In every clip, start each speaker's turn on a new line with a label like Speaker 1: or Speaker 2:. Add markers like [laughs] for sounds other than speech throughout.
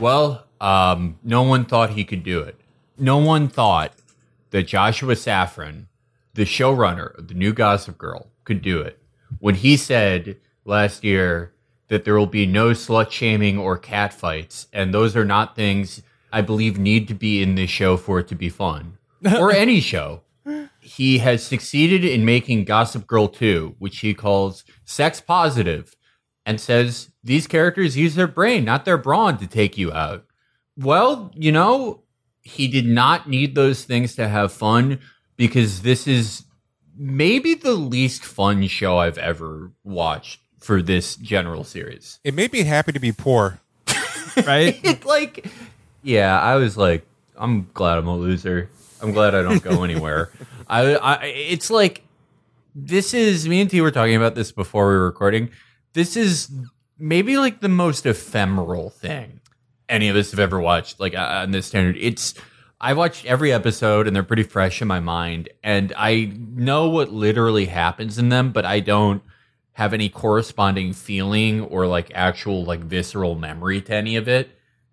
Speaker 1: Well, um, no one thought he could do it. No one thought that Joshua Safran, the showrunner of the new Gossip Girl, could do it. When he said last year that there will be no slut shaming or cat fights, and those are not things I believe need to be in this show for it to be fun, [laughs] or any show. He has succeeded in making Gossip Girl 2, which he calls sex positive, and says these characters use their brain, not their brawn, to take you out. Well, you know, he did not need those things to have fun because this is maybe the least fun show I've ever watched for this general series.
Speaker 2: It made me happy to be poor. [laughs]
Speaker 3: right? [laughs]
Speaker 1: It like, yeah, I was like, I'm glad I'm a loser. I'm glad I don't go [laughs] anywhere. I, I, it's like, this is me and T were talking about this before we were recording. This is maybe like the most ephemeral thing any of us have ever watched, like uh, on this standard. It's I watched every episode and they're pretty fresh in my mind, and I know what literally happens in them, but I don't have any corresponding feeling or like actual like visceral memory to any of it.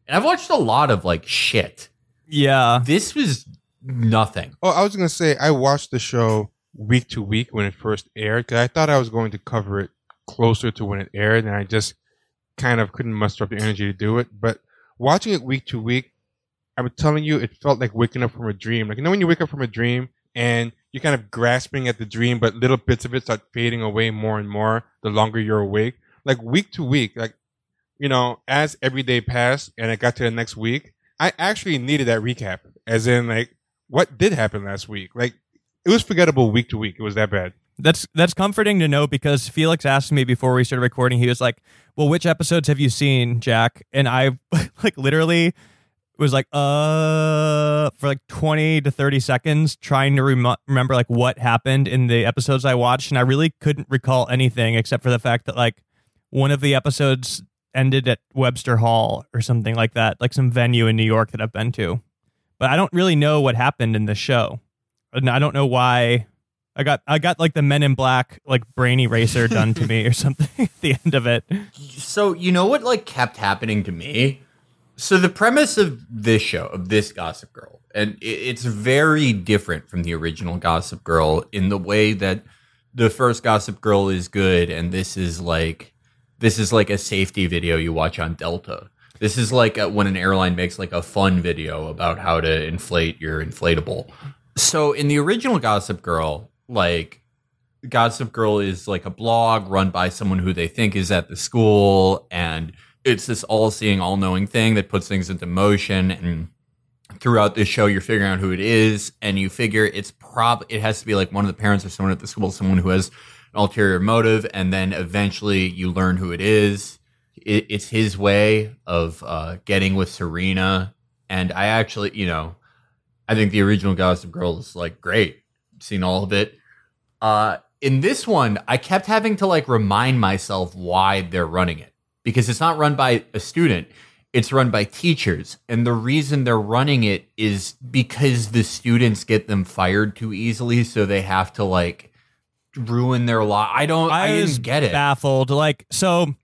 Speaker 1: And I've watched a lot of like shit.
Speaker 3: Yeah.
Speaker 1: This was nothing.
Speaker 2: Oh, I was gonna say I watched the show week to week when it first aired because I thought I was going to cover it closer to when it aired, and I just kind of couldn't muster up the energy to do it. But watching it week to week, I'm telling you, it felt like waking up from a dream. Like you know when you wake up from a dream and you're kind of grasping at the dream, but little bits of it start fading away more and more the longer you're awake. Like week to week, like you know, as every day passed and I got to the next week, I actually needed that recap. As in, like, what did happen last week? Like, it was forgettable week to week. It was that bad.
Speaker 3: That's that's comforting to know because Felix asked me before we started recording. He was like, "Well, which episodes have you seen, Jack?" And I [laughs] like literally was like, "Uh," for like twenty to thirty seconds, trying to rem- remember like what happened in the episodes I watched, and I really couldn't recall anything except for the fact that like one of the episodes ended at Webster Hall or something like that, like some venue in New York that I've been to. But I don't really know what happened in the show, and I don't know why I got I got like the Men in Black like brain eraser done to me or [laughs] something at the end of it.
Speaker 1: So you know what like kept happening to me? So the premise of this show, of this Gossip Girl, and it's very different from the original Gossip Girl in the way that the first Gossip Girl is good, and this is like this is like a safety video you watch on Delta. This is like a, when an airline makes like a fun video about how to inflate your inflatable. So in the original Gossip Girl, like Gossip Girl is like a blog run by someone who they think is at the school, and it's this all-seeing, all-knowing thing that puts things into motion. And throughout this show, you're figuring out who it is, and you figure it's prob it has to be like one of the parents or someone at the school, someone who has an ulterior motive, and then eventually you learn who it is. It, it's his way of uh, getting with Serena, and I actually, you know, I think the original Gossip Girl is like great. Seen all of it. Uh, in this one, I kept having to like remind myself why they're running it because it's not run by a student, it's run by teachers. And the reason they're running it is because the students get them fired too easily. So they have to like ruin their life. I don't, I,
Speaker 3: was
Speaker 1: didn't get it.
Speaker 3: Baffled, like so,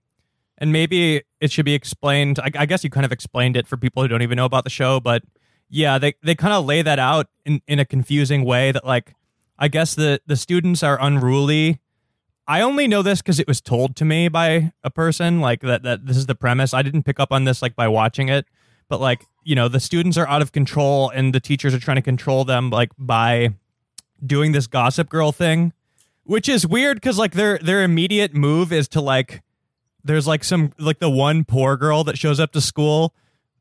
Speaker 3: and maybe it should be explained. I, I guess you kind of explained it for people who don't even know about the show, but yeah, they they kind of lay that out in in a confusing way that like I guess the the students are unruly. I only know this because it was told to me by a person like that that this is the premise. I didn't pick up on this like by watching it, but like you know the students are out of control and the teachers are trying to control them like by doing this gossip girl thing, which is weird because like their their immediate move is to like there's like some like the one poor girl that shows up to school.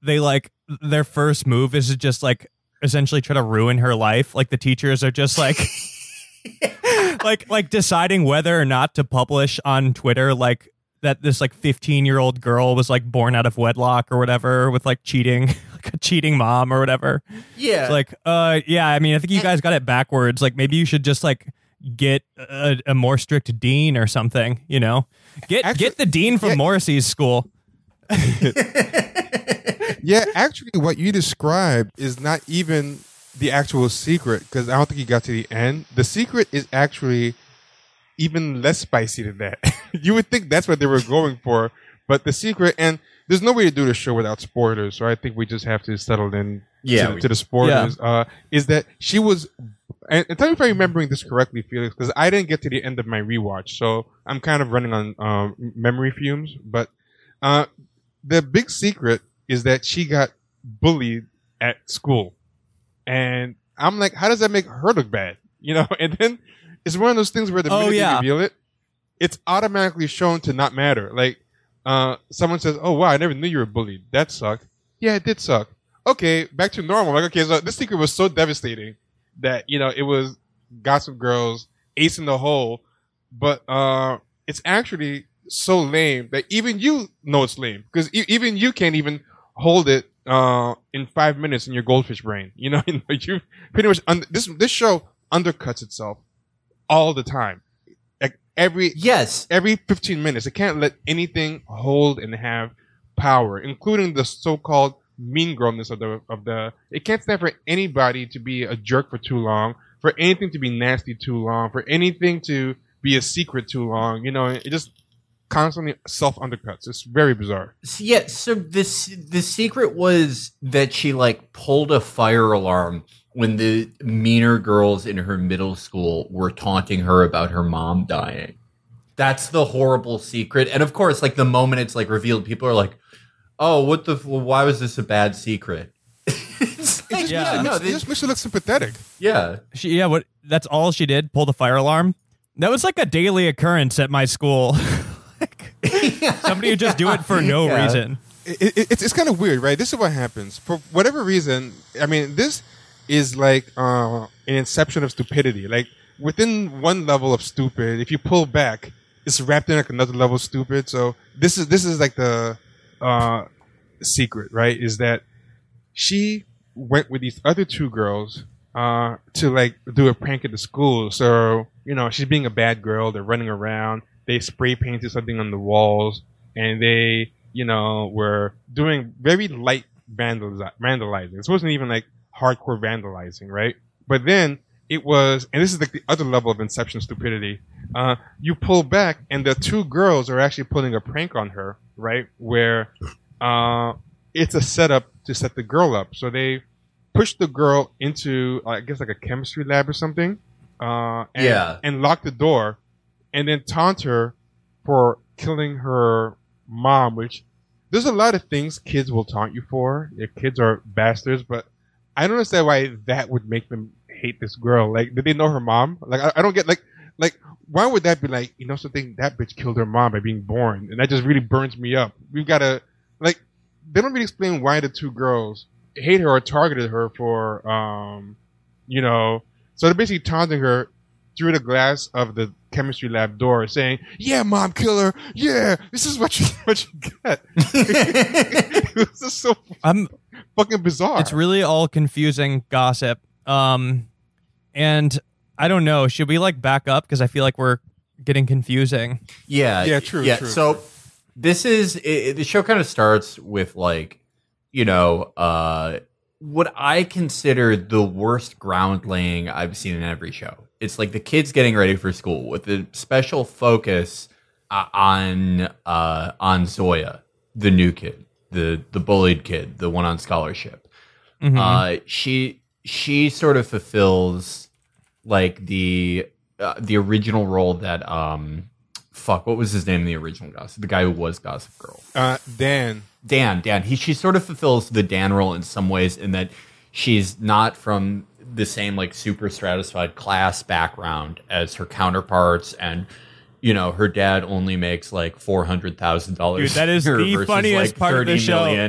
Speaker 3: They like their first move is to just like essentially try to ruin her life. Like the teachers are just like [laughs] like like deciding whether or not to publish on Twitter like that this like 15 year old girl was like born out of wedlock or whatever with like cheating [laughs] like a cheating mom or whatever.
Speaker 1: yeah.
Speaker 3: It's like, uh, yeah. I mean, I think you guys got it backwards. Like, maybe you should just like get a, a more strict dean or something. You know, get
Speaker 2: Actually-
Speaker 3: get the dean from
Speaker 2: yeah.
Speaker 3: Morrissey's school. [laughs]
Speaker 2: yeah, actually, what you described is not even the actual secret because I don't think you got to the end. The secret is actually even less spicy than that. [laughs] you would think that's what they were going for, but the secret and there's no way to do the show without spoilers, so I think we just have to settle in
Speaker 1: Yeah,
Speaker 2: to,
Speaker 1: we-
Speaker 2: to the spoilers. Uh, is that she was? And, and tell me if I'm remembering this correctly, Felix, because I didn't get to the end of my rewatch, so I'm kind of running on um, memory fumes. But uh, the big secret is that she got bullied at school, and I'm like, how does that make her look bad? You know? [laughs] And then it's one of those things where the
Speaker 3: Oh,
Speaker 2: minute
Speaker 3: yeah.
Speaker 2: they reveal it, it's automatically shown to not matter. Like, uh, someone says, "Oh wow, I never knew you were bullied. That sucked." Yeah, it did suck. Okay, back to normal. Like, okay, so this secret was so devastating that you know it was Gossip Girl's ace in the hole, but uh, it's actually so lame that even you know it's lame because e- even you can't even hold it uh, in five minutes in your goldfish brain. You know, [laughs] you pretty much un- this this show undercuts itself all the time. Like every
Speaker 1: Yes.
Speaker 2: every 15 minutes. It can't let anything hold and have power, including the so-called mean girlness of the of the. It can't stand for anybody to be a jerk for too long, for anything to be nasty too long, for anything to be a secret too long. You know, it just constantly self undercuts. It's very bizarre.
Speaker 1: So, yeah, so this the secret was that she like pulled a fire alarm when the meaner girls in her middle school were taunting her about her mom dying. That's the horrible secret. And of course, like the moment it's like revealed, people are like, "Oh, what the? Well, why was this a bad secret?" [laughs] it's like,
Speaker 2: just,
Speaker 3: Yeah.
Speaker 2: makes, it,
Speaker 1: no,
Speaker 2: it
Speaker 1: they-
Speaker 2: just makes her look sympathetic.
Speaker 1: yeah.
Speaker 3: She, yeah, what? That's all she did. Pull the fire alarm. That was like a daily occurrence at my school. [laughs] Like, [laughs] somebody would just do it for no
Speaker 1: Yeah.
Speaker 3: reason.
Speaker 2: it, it, it's, it's kind of weird, right? This is what happens. For whatever reason, I mean, this is like uh, an inception of stupidity. Like within one level of stupid, if you pull back, it's wrapped in like another level of stupid. So this is this is like the uh, secret, right? Is that she went with these other two girls uh, to like do a prank at the school. So you know she's being a bad girl. They're running around. They spray painted something on the walls, and they you know were doing very light vandaliz- vandalizing. This wasn't even like hardcore vandalizing, right? But then it was, and this is like the other level of inception stupidity. Uh, you pull back, and the two girls are actually pulling a prank on her, right? Where uh, it's a setup to set the girl up. So they push the girl into, I guess, like a chemistry lab or something. Uh, and,
Speaker 1: Yeah.
Speaker 2: And lock the door, and then taunt her for killing her mom. Which there's a lot of things kids will taunt you for. If kids are bastards, but I don't understand why that would make them hate this girl. Like, did they know her mom? Like, I, I don't get like, like, why would that be like, you know, something that bitch killed her mom by being born, and that just really burns me up. We've got to, like, they don't really explain why the two girls hate her or targeted her for, um, you know, so they're basically taunting her through the glass of the chemistry lab door, saying, "Yeah, mom, killer. Yeah, this is what you [laughs] what you get." [laughs] this is so
Speaker 3: I'm
Speaker 2: fucking bizarre.
Speaker 3: It's really all confusing gossip. Um, and I don't know. Should we like back up because I feel like we're getting confusing.
Speaker 1: Yeah.
Speaker 2: Yeah, true,
Speaker 1: Yeah.
Speaker 2: true,
Speaker 1: so
Speaker 2: true.
Speaker 1: this is it, it- the show kind of starts with like, you know, uh what I consider the worst ground laying I've seen in every show. It's like the kids getting ready for school with a special focus uh, on uh on Zoya, the new kid, the the bullied kid, the one on scholarship.
Speaker 3: Mhm.
Speaker 1: Uh, she she sort of fulfills like the uh, the original role that um fuck what was his name in the original Gossip the guy who was Gossip Girl
Speaker 2: uh, Dan.
Speaker 1: Dan Dan he she sort of fulfills the Dan role in some ways in that she's not from the same like super stratified class background as her counterparts and you know her dad only makes like four hundred thousand dollars
Speaker 3: Dude, that is the funniest part of the show.
Speaker 1: Yeah.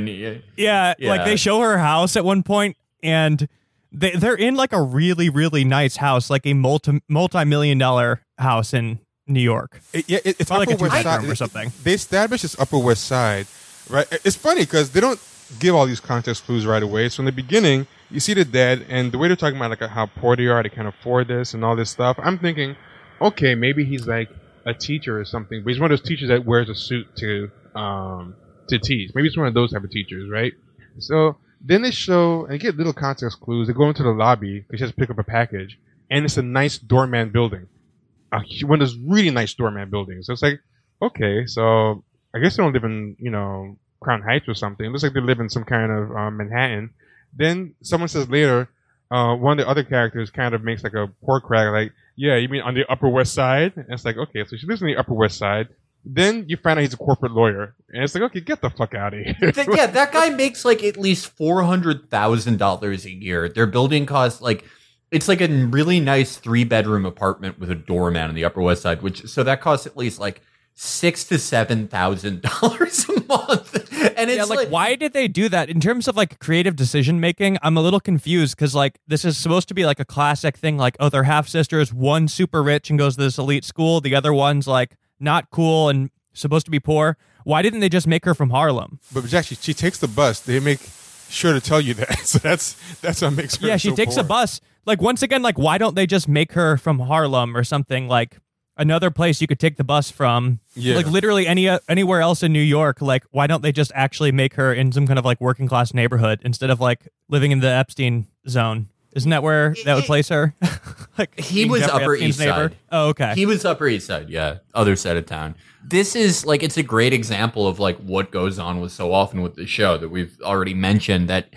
Speaker 3: Yeah,
Speaker 1: Yeah.
Speaker 3: like they show her house at one point, and they they're in like a really really nice house, like a multi multi million dollar house in New York.
Speaker 2: It, yeah, it, it's
Speaker 3: Probably like
Speaker 2: Upper
Speaker 3: a
Speaker 2: West Side
Speaker 3: or something.
Speaker 2: They establish this Upper West Side, right? It's funny because they don't give all these context clues right away. So in the beginning, you see the dead, and the way they're talking about like how poor they are, they can't afford this and all this stuff. I'm thinking, okay, maybe he's like a teacher or something, but he's one of those teachers that wears a suit to um to teach. Maybe it's one of those type of teachers, right? So then they show and get little context clues. They go into the lobby because she has to pick up a package, and it's a nice doorman building hu- one of those really nice doorman buildings. So it's like, okay, so I guess they don't live in, you know, Crown Heights or something. It looks like they live in some kind of uh, Manhattan. Then someone says later, uh, one of the other characters kind of makes like a pork crack, like, yeah, you mean on the Upper West Side? And it's like, okay, so she lives on the Upper West Side. Then you find out he's a corporate lawyer, and it's like, okay, get the fuck out of here.
Speaker 1: Th- yeah, that guy makes like at least four hundred thousand dollars a year. Their building costs like it's like a really nice three bedroom apartment with a doorman on the Upper West Side, which so that costs at least like six to seven thousand dollars a month. [laughs] And it's
Speaker 3: yeah, like, why did they do that in terms of like creative decision making? I'm a little confused because like this is supposed to be like a classic thing. Like, oh, they're half sisters. One super rich and goes to this elite school. The other one's like not cool and supposed to be poor. Why didn't they just make her from Harlem?
Speaker 2: But Jack, she, she takes the bus. They make sure to tell you that. [laughs] So that's that's what makes her.
Speaker 3: Yeah, she
Speaker 2: so
Speaker 3: takes
Speaker 2: poor.
Speaker 3: a bus. Like once again, like why don't they just make her from Harlem or something like another place you could take the bus from?
Speaker 2: Yeah.
Speaker 3: Like literally any uh, anywhere else in New York. Like why don't they just actually make her in some kind of like working class neighborhood instead of like living in the Epstein zone? Isn't that where that would place her? [laughs] like
Speaker 1: He was
Speaker 3: Jeffrey
Speaker 1: Upper
Speaker 3: Epstein's
Speaker 1: East Side.
Speaker 3: Oh, okay.
Speaker 1: He was Upper East Side, yeah, other side of town. This is like it's a great example of like what goes on with so often with the show that we've already mentioned that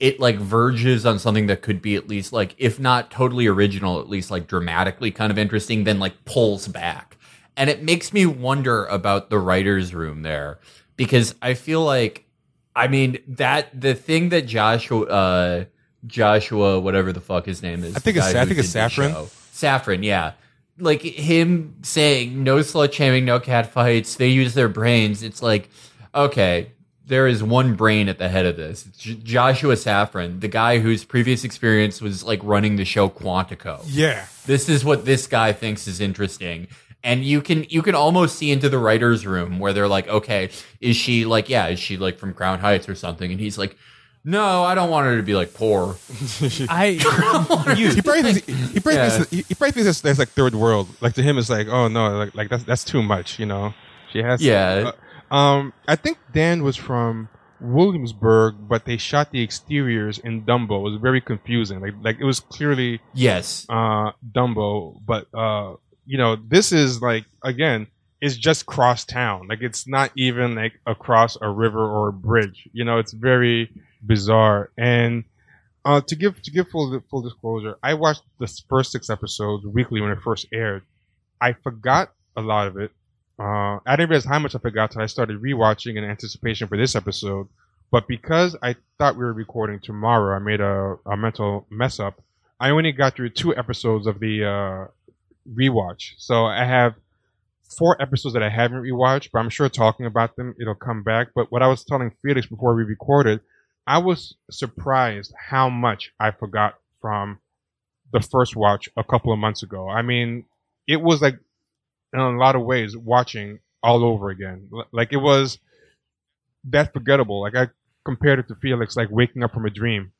Speaker 1: it like verges on something that could be at least like if not totally original, at least like dramatically kind of interesting, then like pulls back. And it makes me wonder about the writers' room there because I feel like I mean that the thing that Joshua uh Joshua whatever the fuck his name is.
Speaker 2: I think it's- I think it's Safran.
Speaker 1: Saffron, yeah. Like him saying no slut shaming, no cat fights, they use their brains. It's like, okay, there is one brain at the head of this. It's J- Joshua Safran, the guy whose previous experience was like running the show Quantico.
Speaker 2: Yeah.
Speaker 1: This is what this guy thinks is interesting. And you can you can almost see into the writer's room where they're like, okay, is she like, yeah, is she like from Crown Heights or something? And he's like, no, I don't want her to be like poor. [laughs]
Speaker 3: I [laughs]
Speaker 2: he probably thinks he probably
Speaker 1: Yeah.
Speaker 2: thinks he, he probably thinks that's, that's like third world. Like to him, it's like, oh no, like like that's that's too much. You know, she has.
Speaker 1: Yeah.
Speaker 2: uh, um, I think Dan was from Williamsburg, but they shot the exteriors in Dumbo. It was very confusing. Like like it was clearly
Speaker 1: Yes.
Speaker 2: uh Dumbo, but uh you know this is like again it's just cross town. Like it's not even like across a river or a bridge. You know, it's very bizarre. And uh to give to give full full disclosure, I watched the first six episodes weekly when it first aired. I forgot a lot of it. Uh, I didn't realize how much I forgot till I started rewatching in anticipation for this episode. But because I thought we were recording tomorrow, I made a, a mental mess up. I only got through two episodes of the uh, rewatch. So I have four episodes that I haven't rewatched, but I'm sure talking about them, it'll come back. But what I was telling Felix before we recorded, I was surprised how much I forgot from the first watch a couple of months ago. I mean, it was like, in a lot of ways, watching all over again. Like it was that forgettable. Like I compared it to Felix, like waking up from a dream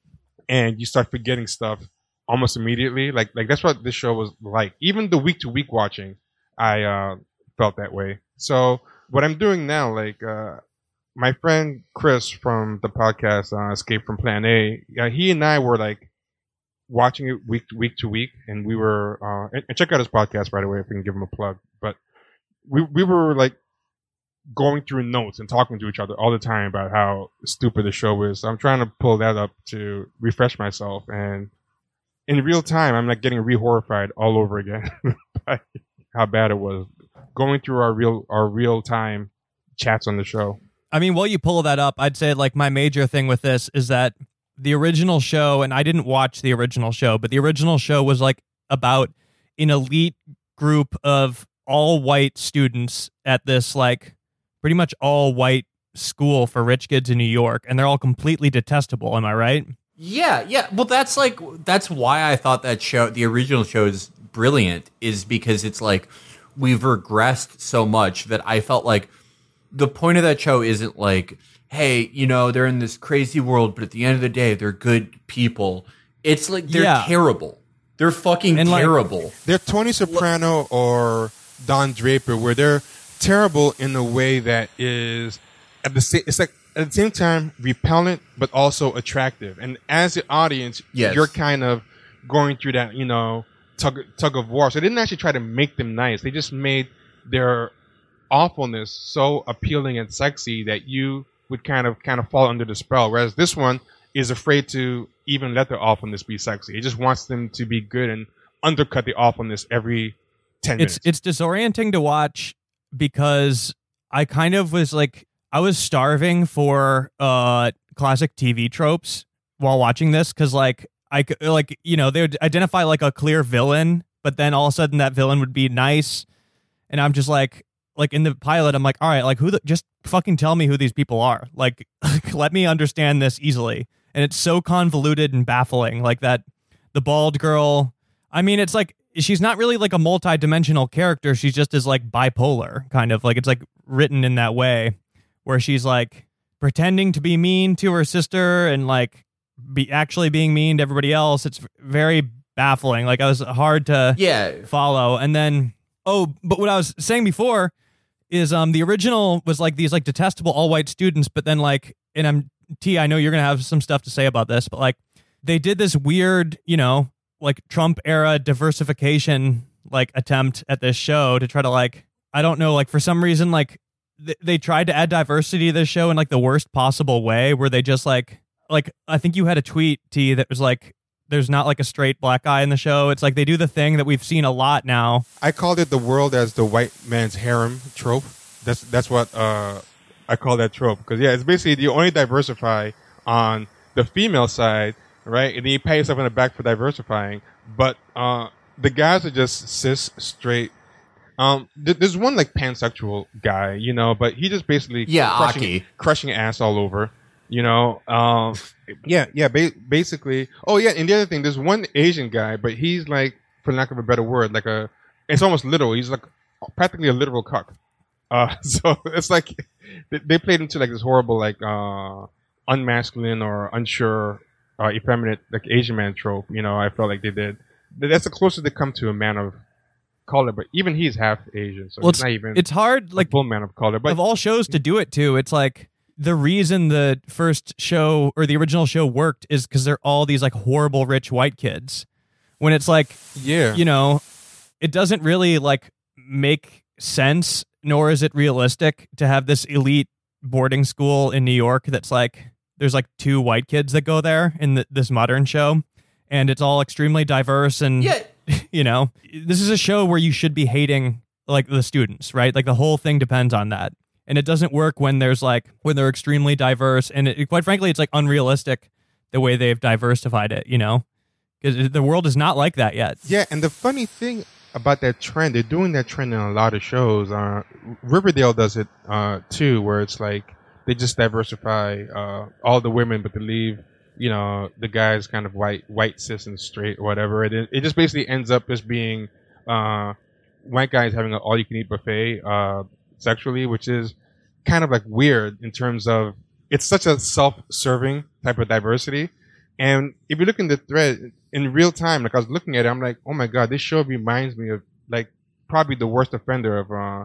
Speaker 2: and you start forgetting stuff almost immediately. Like like that's what this show was like. Even the week to week watching, I uh, felt that way. So what I'm doing now, like uh, my friend Chris from the podcast uh, Escape from Plan A, he and I were like watching it week week to week, and we were uh, and, and check out his podcast by the way if we can give him a plug. But we we were like going through notes and talking to each other all the time about how stupid the show is. So I'm trying to pull that up to refresh myself and in real time I'm like getting re-horrified all over again [laughs] by how bad it was. Going through our real our real time chats on the show.
Speaker 3: I mean, while you pull that up, I'd say like my major thing with this is that the original show, and I didn't watch the original show, but the original show was like about an elite group of all white students at this like pretty much all white school for rich kids in New York, and they're all completely detestable. Am I right?
Speaker 1: Yeah, yeah. Well, that's like that's why I thought that show, the original show, is brilliant. Is because it's like we've regressed so much that I felt like the point of that show isn't like, hey, you know, they're in this crazy world, but at the end of the day, they're good people. It's like they're
Speaker 3: Yeah.
Speaker 1: terrible. They're fucking
Speaker 3: And, like-
Speaker 1: terrible.
Speaker 2: They're Tony Soprano or Don Draper, where they're terrible in a way that is at the same. It's like at the same time repellent, but also attractive. And as the audience,
Speaker 1: Yes.
Speaker 2: you're kind of going through that, you know, tug tug of war. So they didn't actually try to make them nice. They just made their awfulness so appealing and sexy that you would kind of kind of fall under the spell. Whereas this one is afraid to even let the awfulness be sexy. It just wants them to be good and undercut the awfulness every ten
Speaker 3: it's
Speaker 2: minutes.
Speaker 3: it's disorienting to watch because I kind of was like I was starving for uh classic TV tropes while watching this because like I could like you know they would identify like a clear villain, but then all of a sudden that villain would be nice, and I'm just like like in the pilot I'm like all right like who the, just fucking tell me who these people are. Like [laughs] let me understand this easily, and it's so convoluted and baffling like that the bald girl. I mean it's like she's not really like a multi-dimensional character. She's just as like bipolar kind of. Like it's like written in that way where she's like pretending to be mean to her sister and like be actually being mean to everybody else. It's very baffling. Like i was hard to
Speaker 1: Yeah.
Speaker 3: follow. And then oh but what i was saying before is um the original was like these like detestable all white students but then like and i'm t i know you're gonna have some stuff to say about this but like they did this weird you know like trump era diversification like attempt at this show to try to like i don't know like for some reason like th- they tried to add diversity to this show in like the worst possible way where they just like like i think you had a tweet t that was like there's not like a straight black guy in the show it's like they do the thing that we've seen a lot now
Speaker 2: I called it the world as the white man's harem trope. That's that's what uh, I call that trope because yeah, it's basically you only diversify on the female side, right? And then you pat yourself on the back for diversifying. But uh, the guys are just cis straight. Um, th- there's one like pansexual guy, you know, but he just basically
Speaker 1: Yeah,
Speaker 2: crushing,
Speaker 1: Aki.
Speaker 2: crushing ass all over, you know. Um, yeah, yeah, ba- basically. Oh yeah, and the other thing, there's one Asian guy, but he's like, for lack of a better word, like a it's almost literal. He's like practically a literal cuck. Uh, [laughs] so it's like they- they played into like this horrible like uh, unmasculine or unsure, uh, effeminate like Asian man trope. You know, I felt like they did. That's the closest they come to a man of color. But even he's half Asian, so
Speaker 3: well it's,
Speaker 2: not even
Speaker 3: it's hard like
Speaker 2: full man of color. But
Speaker 3: of all shows to do it too it's like the reason the first show or the original show worked is because they're all these like horrible rich white kids. When it's like
Speaker 2: yeah,
Speaker 3: you know it doesn't really like make sense nor is it realistic to have this elite boarding school in new york that's like there's like two white kids that go there in the, this modern show and it's all extremely diverse and
Speaker 1: Yeah. [laughs]
Speaker 3: you know. This is a show where you should be hating like the students right? Like the whole thing depends on that and it doesn't work when there's like when they're extremely diverse and it, quite frankly it's like unrealistic the way they've diversified it you know because the world is not like that yet
Speaker 2: Yeah, and the funny thing about that trend, they're doing that trend in a lot of shows. Uh, Riverdale does it uh, too, where it's like they just diversify uh, all the women, but they leave, you know, the guys kind of white, white, cis, and straight or whatever. It it just basically ends up as being uh, white guys having an all-you-can-eat buffet uh, sexually, which is kind of like weird in terms of it's such a self-serving type of diversity. And if you look in the thread in real time, like I was looking at it, I'm like, oh my god, this show reminds me of like probably the worst offender of uh,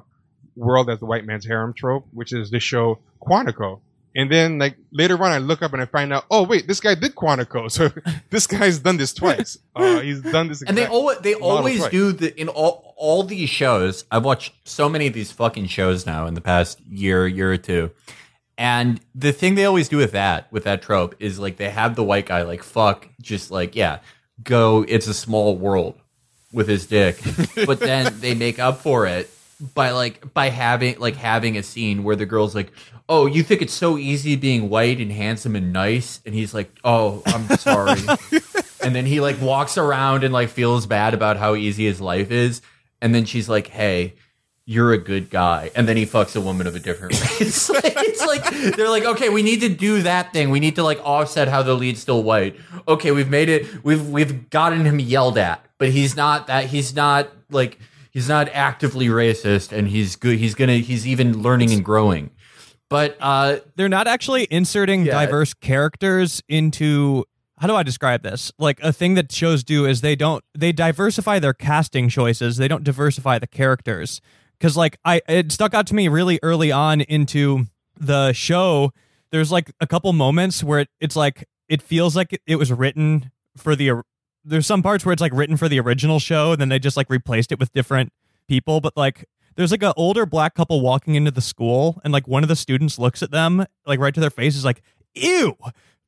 Speaker 2: world as the white man's harem trope, which is this show Quantico. And then like later on, I look up and I find out, oh wait, this guy did Quantico, [laughs] so this guy's done this twice. [laughs] Uh, he's done this.
Speaker 1: And they always they always do the in all all these shows. I've watched so many of these fucking shows now in the past year, year or two. And the thing they always do with that, with that trope, is like they have the white guy like fuck, just like yeah, go. It's a small world with his dick, [laughs] but then they make up for it by like by having like having a scene where the girl's like, "Oh, you think it's so easy being white and handsome and nice?" And he's like, "Oh, I'm sorry." [laughs] and then he like walks around and like feels bad about how easy his life is. And then she's like, "Hey, you're a good guy." And then he fucks a woman of a different [laughs] race. [laughs] like, it's like they're like, "Okay, we need to do that thing. We need to like offset how the lead's still white." Okay, we've made it. We've we've gotten him yelled at, but he's not that. He's not like he's not actively racist, and he's good. He's gonna. He's even learning and growing. But uh,
Speaker 3: they're not actually inserting
Speaker 1: Yeah.
Speaker 3: diverse characters into how do I describe this? Like a thing that shows do is they don't they diversify their casting choices. They don't diversify the characters. Cuz like I it stuck out to me really early on into the show. There's like a couple moments where it, it's like it feels like it, it was written for the there's some parts where it's like written for the original show and then they just like replaced it with different people but like there's like an older black couple walking into the school, and like one of the students looks at them, like right to their face, is like, "Ew,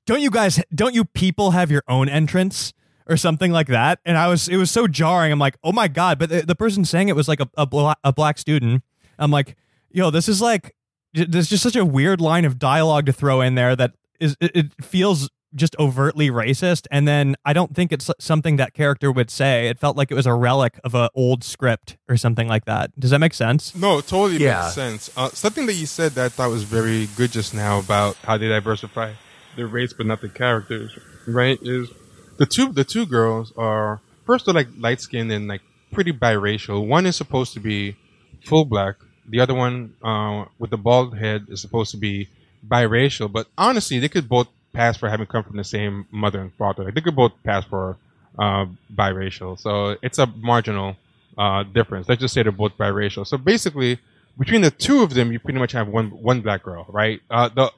Speaker 3: don't you guys, don't you people have your own entrance?" Or something like that, and I was, it was so jarring. I'm like, oh my god! But the, the person saying it was like a a, a black student. I'm like, yo, this is like, there's just such a weird line of dialogue to throw in there that is, it, it feels just overtly racist. And then I don't think it's something that character would say. It felt like it was a relic of an old script or something like that. Does that make sense?
Speaker 2: No, it totally
Speaker 1: Yeah.
Speaker 2: makes sense. Uh, something that you said that I thought was very good just now about how they diversify the race but not the characters, right? Is the two the two girls are first they're like light skinned and like pretty biracial. One is supposed to be full black. The other one, uh, with the bald head, is supposed to be biracial. But honestly, they could both pass for having come from the same mother and father. Like they could both pass for uh, biracial. So it's a marginal uh, difference. Let's just say they're both biracial. So basically, between the two of them, you pretty much have one one black girl, right? Uh, the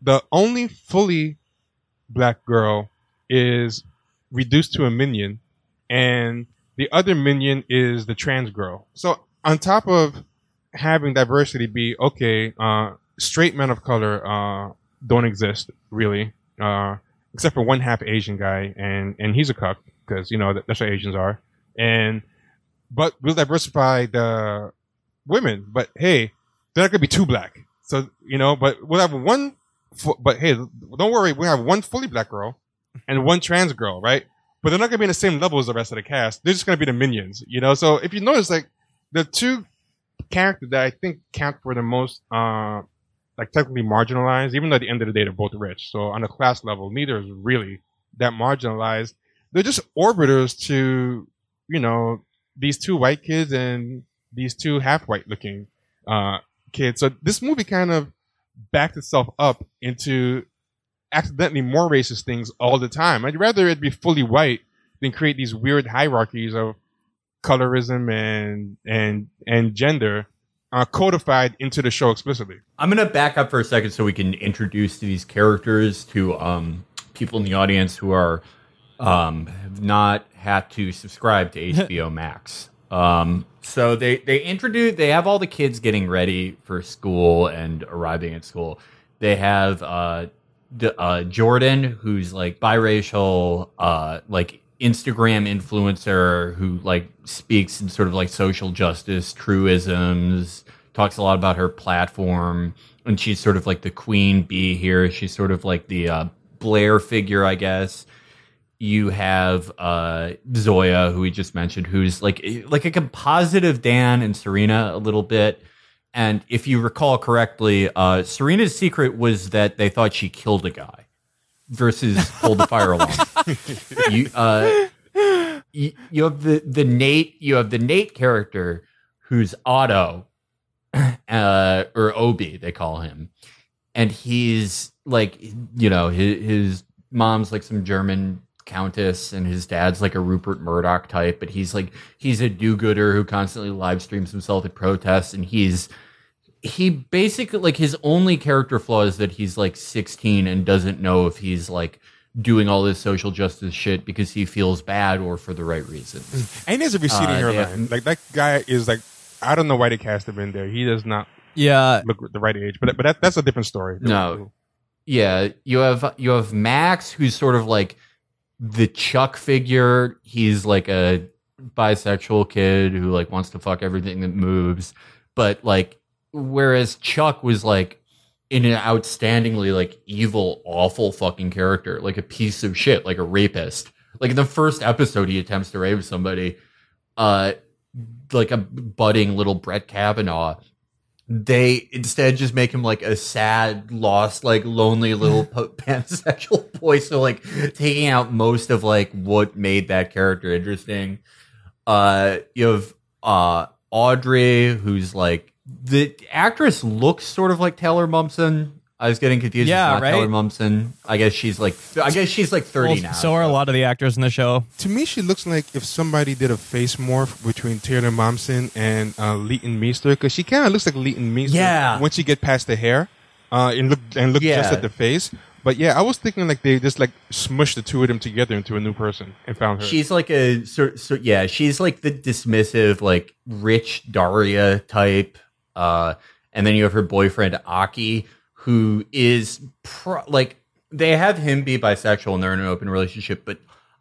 Speaker 2: the only fully black girl is reduced to a minion, and the other minion is the trans girl. So on top of having diversity be okay, uh, straight men of color uh, don't exist really, uh, except for one half Asian guy, and and he's a cuck because you know that, that's what Asians are. And but we'll diversify the women. But hey, they're not gonna be too black. So you know, but we'll have one. But hey, don't worry, we have one fully black girl and one trans girl, right? But they're not gonna be in the same level as the rest of the cast. They're just gonna be the minions, you know. So if you notice, like the two characters that I think count for the most, uh, like technically marginalized, even though at the end of the day they're both rich. So on a class level, neither is really that marginalized. They're just orbiters to, you know, these two white kids and these two half white looking uh, kids. So this movie kind of backed itself up into accidentally more racist things all the time. I'd rather it be fully white than create these weird hierarchies of colorism and and and gender uh, codified into the show explicitly.
Speaker 1: I'm gonna back up for a second so we can introduce these characters to um, people in the audience who are um, have not had to subscribe to [laughs] HBO Max. Um, so they they introduce they have all the kids getting ready for school and arriving at school. They have uh, D- uh, Jordan, who's like biracial, uh, like Instagram influencer who like speaks in sort of like social justice truisms, talks a lot about her platform, and she's sort of like the queen bee here. She's sort of like the uh, Blair figure, I guess. You have uh, Zoya, who we just mentioned, who's like like a composite of Dan and Serena a little bit. And if you recall correctly, uh, Serena's secret was that they thought she killed a guy versus pulled the fire alarm. [laughs] you, uh, you, you have the, the Nate, you have the Nate character who's Otto, [clears throat] uh, or Obie, they call him. And he's like, you know, his, his mom's like some German countess and his dad's like a Rupert Murdoch type, but he's like, he's a do-gooder who constantly live streams himself at protests and he's, he basically like his only character flaw is that he's like 16 and doesn't know if he's like doing all this social justice shit because he feels bad or for the right reasons.
Speaker 2: And he has a receding
Speaker 1: Uh,
Speaker 2: hairline.
Speaker 1: have-
Speaker 2: Like that guy is like, I don't know why they cast him in there. He does not
Speaker 3: Yeah.
Speaker 2: look the right age. But but that, that's a different story.
Speaker 1: No. Yeah, you have you have Max who's sort of like the Chuck figure. He's like a bisexual kid who like wants to fuck everything that moves, but like whereas Chuck was like in an outstandingly like evil, awful fucking character, like a piece of shit, like a rapist. Like in the first episode, he attempts to rape somebody, uh, like a budding little Brett Kavanaugh. They instead just make him like a sad, lost, like lonely little [laughs] pansexual boy. So like taking out most of like what made that character interesting. Uh, you have uh Audrey, who's like the actress looks sort of like Taylor Momsen. I was getting confused. It's
Speaker 3: Yeah,
Speaker 1: not
Speaker 3: right?
Speaker 1: Taylor Momsen. I guess she's like I guess she's like thirty
Speaker 3: Well,
Speaker 1: now.
Speaker 3: so are a lot of the actors in the show.
Speaker 2: To me, she looks like if somebody did a face morph between Taylor Momsen and uh, Leighton Meester, because she kind of looks like Leighton Meester.
Speaker 1: Yeah.
Speaker 2: Once you get past the hair, uh, and look and look just at the face, But yeah, I was thinking like they just like smushed the two of them together into a new person and found her.
Speaker 1: She's like a so, so yeah, she's like the dismissive, like rich Daria type. Uh, and then you have her boyfriend Aki, who is pro- like they have him be bisexual and they're in an open relationship, but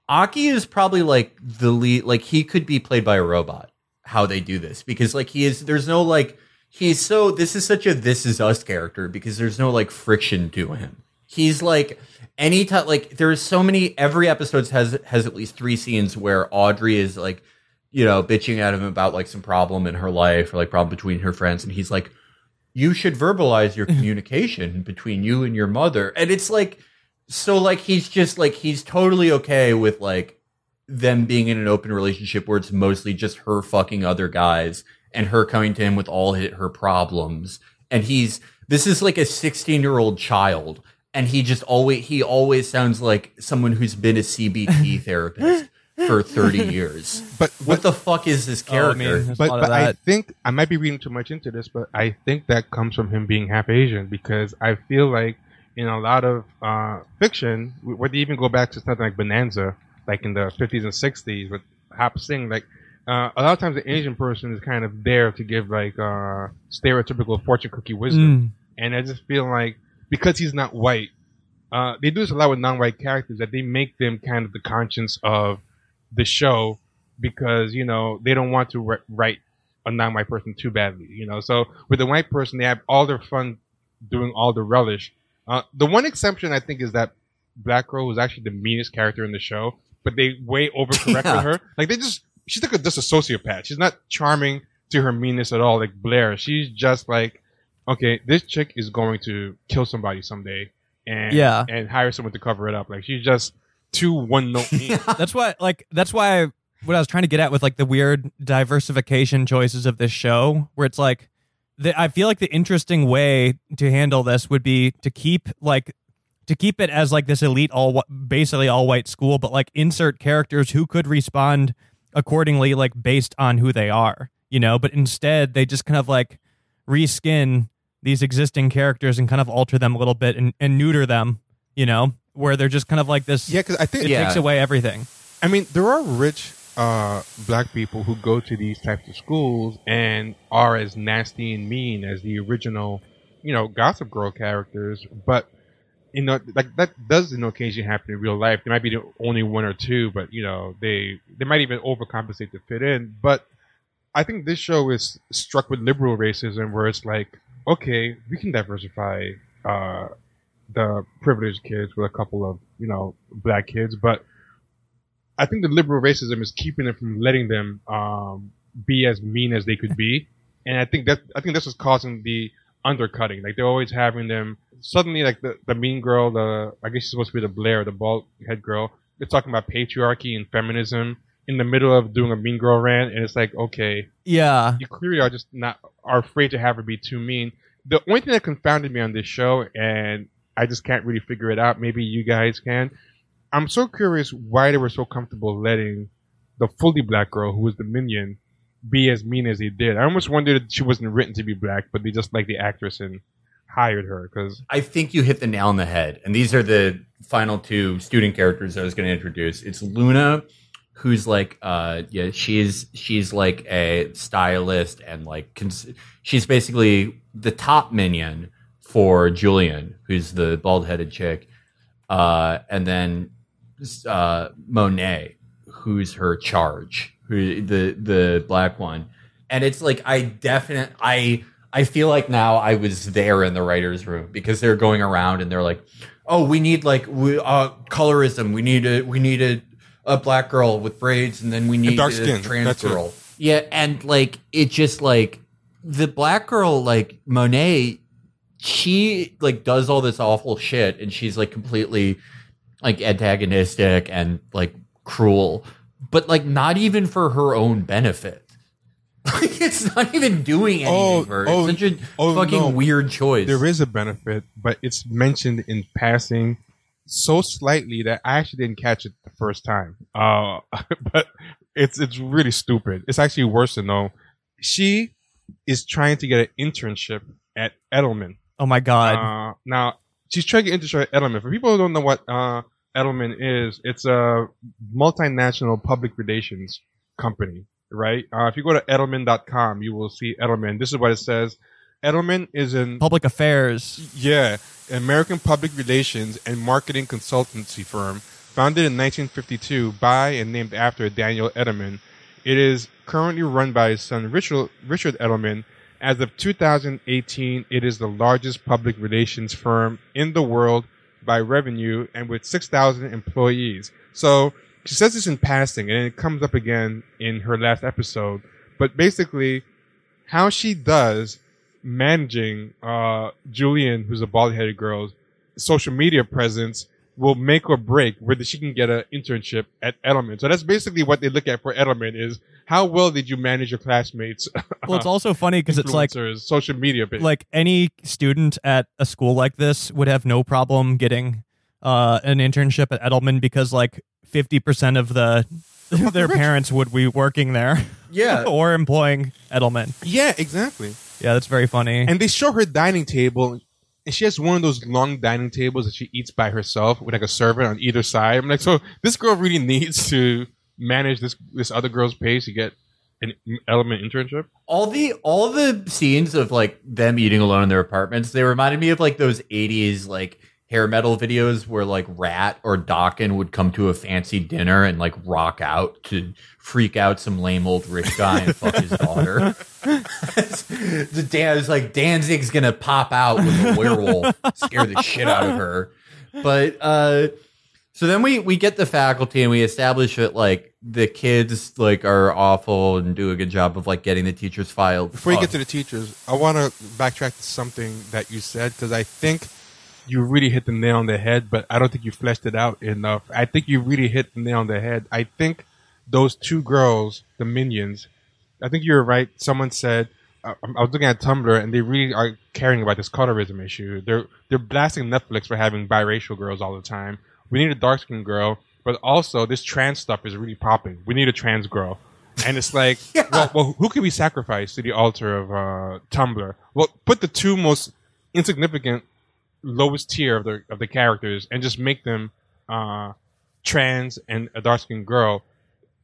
Speaker 1: Aki is probably like the lead. Like he could be played by a robot. How they do this because like he is. There's no like he's so. This is such a this is us character because there's no like friction to him. He's like any time like there's so many. Every episode has has at least three scenes where Audrey is like you know bitching at him about like some problem in her life or like problem between her friends, and he's like, you should verbalize your [laughs] communication between you and your mother, and it's like so like he's just like he's totally okay with like them being in an open relationship where it's mostly just her fucking other guys and her coming to him with all her problems. And he's this is like a 16 year old child and he just always he always sounds like someone who's been a cbt [laughs] therapist for 30 years. [laughs]
Speaker 2: But
Speaker 1: what the fuck is this
Speaker 3: Oh, I mean,
Speaker 1: character?
Speaker 2: but but I think I might be reading too much into this, but I think that comes from him being half Asian because I feel like in a lot of uh, fiction, whether you even go back to something like Bonanza, like in the 50s and 60s with Hop Sing, like uh, a lot of times the Asian person is kind of there to give like uh, stereotypical fortune cookie wisdom,
Speaker 3: Mm.
Speaker 2: and I just feel like because he's not white, uh, they do this a lot with non-white characters that they make them kind of the conscience of the show because you know they don't want to ri- write a non-white person too badly, you know. So with the white person, they have all their fun doing all the relish. Uh, the one exception I think is that Black Girl was actually the meanest character in the show, but they way overcorrected
Speaker 1: Yeah.
Speaker 2: her. Like they just she's like a, just a sociopath. She's not charming to her meanness at all, like Blair. She's just like, okay, this chick is going to kill somebody someday, and
Speaker 3: Yeah.
Speaker 2: and hire someone to cover it up. Like she's just too one note [laughs] mean.
Speaker 3: that's why like that's why I, what I was trying to get at with like the weird diversification choices of this show, where it's like the, I feel like the interesting way to handle this would be to keep like to keep it as like this elite all basically all white school, but like insert characters who could respond accordingly, like based on who they are, you know. But instead, they just kind of like reskin these existing characters and kind of alter them a little bit and, and neuter them, you know, where they're just kind of like this.
Speaker 2: yeah, because I think
Speaker 3: it
Speaker 1: Yeah.
Speaker 3: takes away everything.
Speaker 2: I mean, there are rich uh, black people who go to these types of schools and are as nasty and mean as the original, you know, Gossip Girl characters. But you know, like that does on occasion happen in real life. There might be the only one or two, but you know, they they might even overcompensate to fit in. But I think this show is struck with liberal racism, where it's like, okay, we can diversify uh, the privileged kids with a couple of you know black kids, but I think the liberal racism is keeping them from letting them um, be as mean as they could be, and I think that I think this is causing the undercutting. Like they're always having them suddenly like the, the mean girl, the I guess she's supposed to be the Blair, the bald head girl. They're talking about patriarchy and feminism in the middle of doing a mean girl rant, and it's like okay,
Speaker 3: Yeah.
Speaker 2: you clearly are just not are afraid to have her be too mean. The only thing that confounded me on this show, and I just can't really figure it out. Maybe you guys can. I'm so curious why they were so comfortable letting the fully black girl, who was the minion, be as mean as they did. I almost wondered if she wasn't written to be black, but they just like the actress and hired her because
Speaker 1: I think you hit the nail on the head. And these are the final two student characters I was going to introduce. It's Luna, who's like, uh, yeah, she's she's like a stylist and like cons- she's basically the top minion for Julien, who's the bald headed chick, uh, and then uh, Monet, who's her charge, who the the black one, and it's like I definitely I I feel like now I was there in the writers' room because they're going around and they're like, oh, we need like we, uh, colorism, we need a we need a a black girl with braids, and then we need
Speaker 2: dark
Speaker 1: a
Speaker 2: skin,
Speaker 1: trans
Speaker 2: that's it.
Speaker 1: girl. Yeah, and like it just like the black girl, like Monet, she like does all this awful shit, and she's like completely like antagonistic and like cruel, but like not even for her own benefit. [laughs] Like it's not even doing anything
Speaker 2: Oh,
Speaker 1: for her.
Speaker 2: oh,
Speaker 1: it's such a
Speaker 2: oh,
Speaker 1: fucking
Speaker 2: no.
Speaker 1: weird choice.
Speaker 2: there is a benefit, but it's mentioned in passing so slightly that I actually didn't catch it the first time. Uh, [laughs] but it's it's really stupid. It's actually worse than though. She is trying to get an internship at Edelman.
Speaker 3: Oh my god.
Speaker 2: Uh, now, she's trying to into Edelman. For people who don't know what uh, Edelman is, it's a multinational public relations company, right? Uh, if you go to Edelman.com, you will see Edelman. This is what it says. Edelman is in
Speaker 3: Public affairs.
Speaker 2: yeah, American public relations and marketing consultancy firm founded in 1952 by and named after Daniel Edelman. It is currently run by his son Richard, Richard Edelman. As of 2018, it is the largest public relations firm in the world by revenue and with 6,000 employees. So she says this in passing and it comes up again in her last episode. But basically, how she does managing uh, Julien, who's a bald headed girl's social media presence, will make or break whether she can get an internship at Edelman. So that's basically what they look at for Edelman is how well did you manage your classmates?
Speaker 3: Well, it's also [laughs] funny because it's like
Speaker 2: social media page.
Speaker 3: like any student at a school like this would have no problem getting uh, an internship at Edelman because like fifty percent of the their parents would be working there
Speaker 1: Yeah. [laughs]
Speaker 3: or employing Edelman.
Speaker 2: yeah, exactly.
Speaker 3: Yeah, that's very funny.
Speaker 2: And they show her dining table, and she has one of those long dining tables that she eats by herself with like a servant on either side. I'm like, so this girl really needs to manage this this other girl's pace to get an Edelman internship.
Speaker 1: all the all the scenes of like them eating alone in their apartments they reminded me of like those 80s like hair metal videos where like Ratt or Dokken would come to a fancy dinner and like rock out to freak out some lame old rich guy and fuck his daughter [laughs] [laughs] the dan is like danzig's gonna pop out with a werewolf scare the shit out of her but uh so then we we get the faculty and we establish that like the kids like are awful and do a good job of like getting the teachers filed.
Speaker 2: Before you get to the teachers, I want to backtrack to something that you said because I think you really hit the nail on the head, but I don't think you fleshed it out enough. I think you really hit the nail on the head. I think those two girls, the minions, I think you're right. Someone said I, I was looking at Tumblr, and they really are caring about this colorism issue. They're they're blasting Netflix for having biracial girls all the time. We need a dark skinned girl, but also this trans stuff is really popping. We need a trans girl. And it's like, [laughs] well, well, who can we sacrifice to the altar of uh, Tumblr? Well, put the two most insignificant, lowest tier of the of the characters, and just make them uh, trans and a dark skinned girl.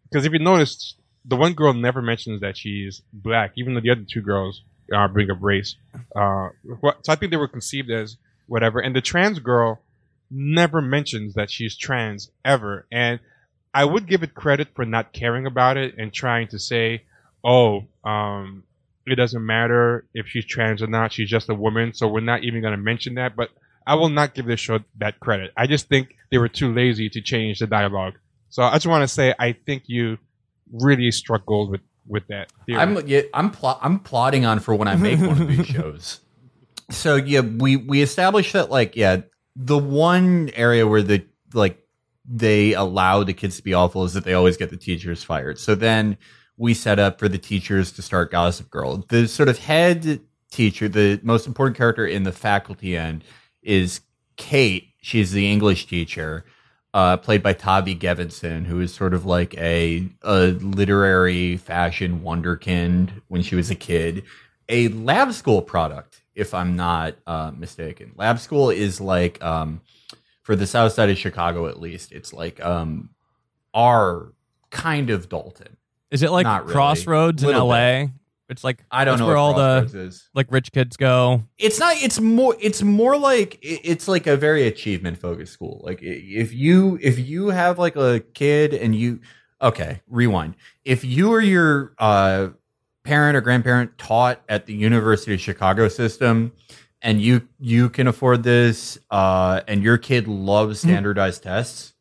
Speaker 2: Because if you notice, the one girl never mentions that she's black, even though the other two girls uh, bring up race. Uh, so I think they were conceived as whatever. And the trans girl never mentions that she's trans ever. And I would give it credit for not caring about it and trying to say, oh, um, it doesn't matter if she's trans or not. She's just a woman. So we're not even going to mention that. But I will not give this show that credit. I just think they were too lazy to change the dialogue. So I just want to say, I think you really struck gold with, with that. theory.
Speaker 1: I'm yeah, I'm pl- I'm plotting on for when I make one of these [laughs] shows. So yeah, we we established that like yeah, the one area where the like they allow the kids to be awful is that they always get the teachers fired. So then we set up for the teachers to start Gossip Girl. The sort of head teacher, the most important character in the faculty end is Kate. She's the English teacher, uh, played by Tavi Gevinson, who is sort of like a, a literary fashion wonderkind when she was a kid. A lab school product, if I'm not uh, mistaken. Lab school is like, um, for the south side of Chicago at least, it's like um, our kind of Dalton.
Speaker 3: Is it like
Speaker 1: really.
Speaker 3: Crossroads in
Speaker 1: Little
Speaker 3: LA? It's like
Speaker 1: I don't know
Speaker 3: where all the
Speaker 1: is.
Speaker 3: like rich kids go.
Speaker 1: it's not it's more it's more like it's like a very achievement focused school. Like if you if you have like a kid and you okay rewind. If you or your uh parent or grandparent taught at the university of chicago system and you you can afford this uh and your kid loves standardized tests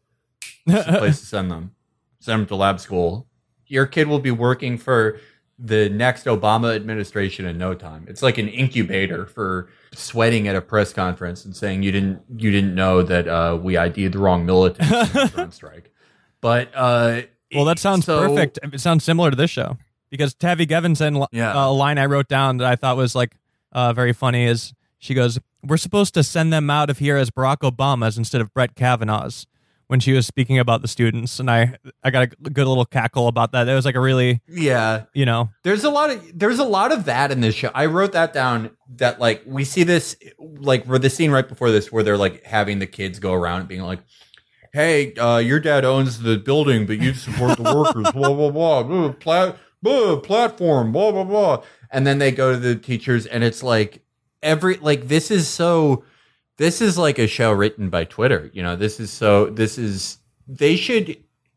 Speaker 1: it's the place to send them. Send them to lab school. Your kid will be working for the next Obama administration in no time. It's like an incubator for sweating at a press conference and saying you didn't you didn't know that uh, we ID'd the wrong militant [laughs] on strike. But uh,
Speaker 3: Well, that sounds
Speaker 1: so-
Speaker 3: perfect. It sounds similar to this show because Tavi Gevinson,
Speaker 1: Yeah.
Speaker 3: uh, a line I wrote down that I thought was like uh, very funny is she goes, "We're supposed to send them out of here as Barack Obamas instead of Brett Kavanaugh's." When she was speaking about the students, and I I got a good little cackle about that. It was like a really
Speaker 1: Yeah.
Speaker 3: you know
Speaker 1: There's a lot of there's a lot of that in this show. I wrote that down that like we see this like where the scene right before this where they're like having the kids go around and being like, "Hey, uh, your dad owns the building, but you support the workers." blah blah blah. blah, plat, blah, platform. Blah blah blah. And then they go to the teachers, and it's like every like this is so. This is like a show written by Twitter. You know, this is so. This is they should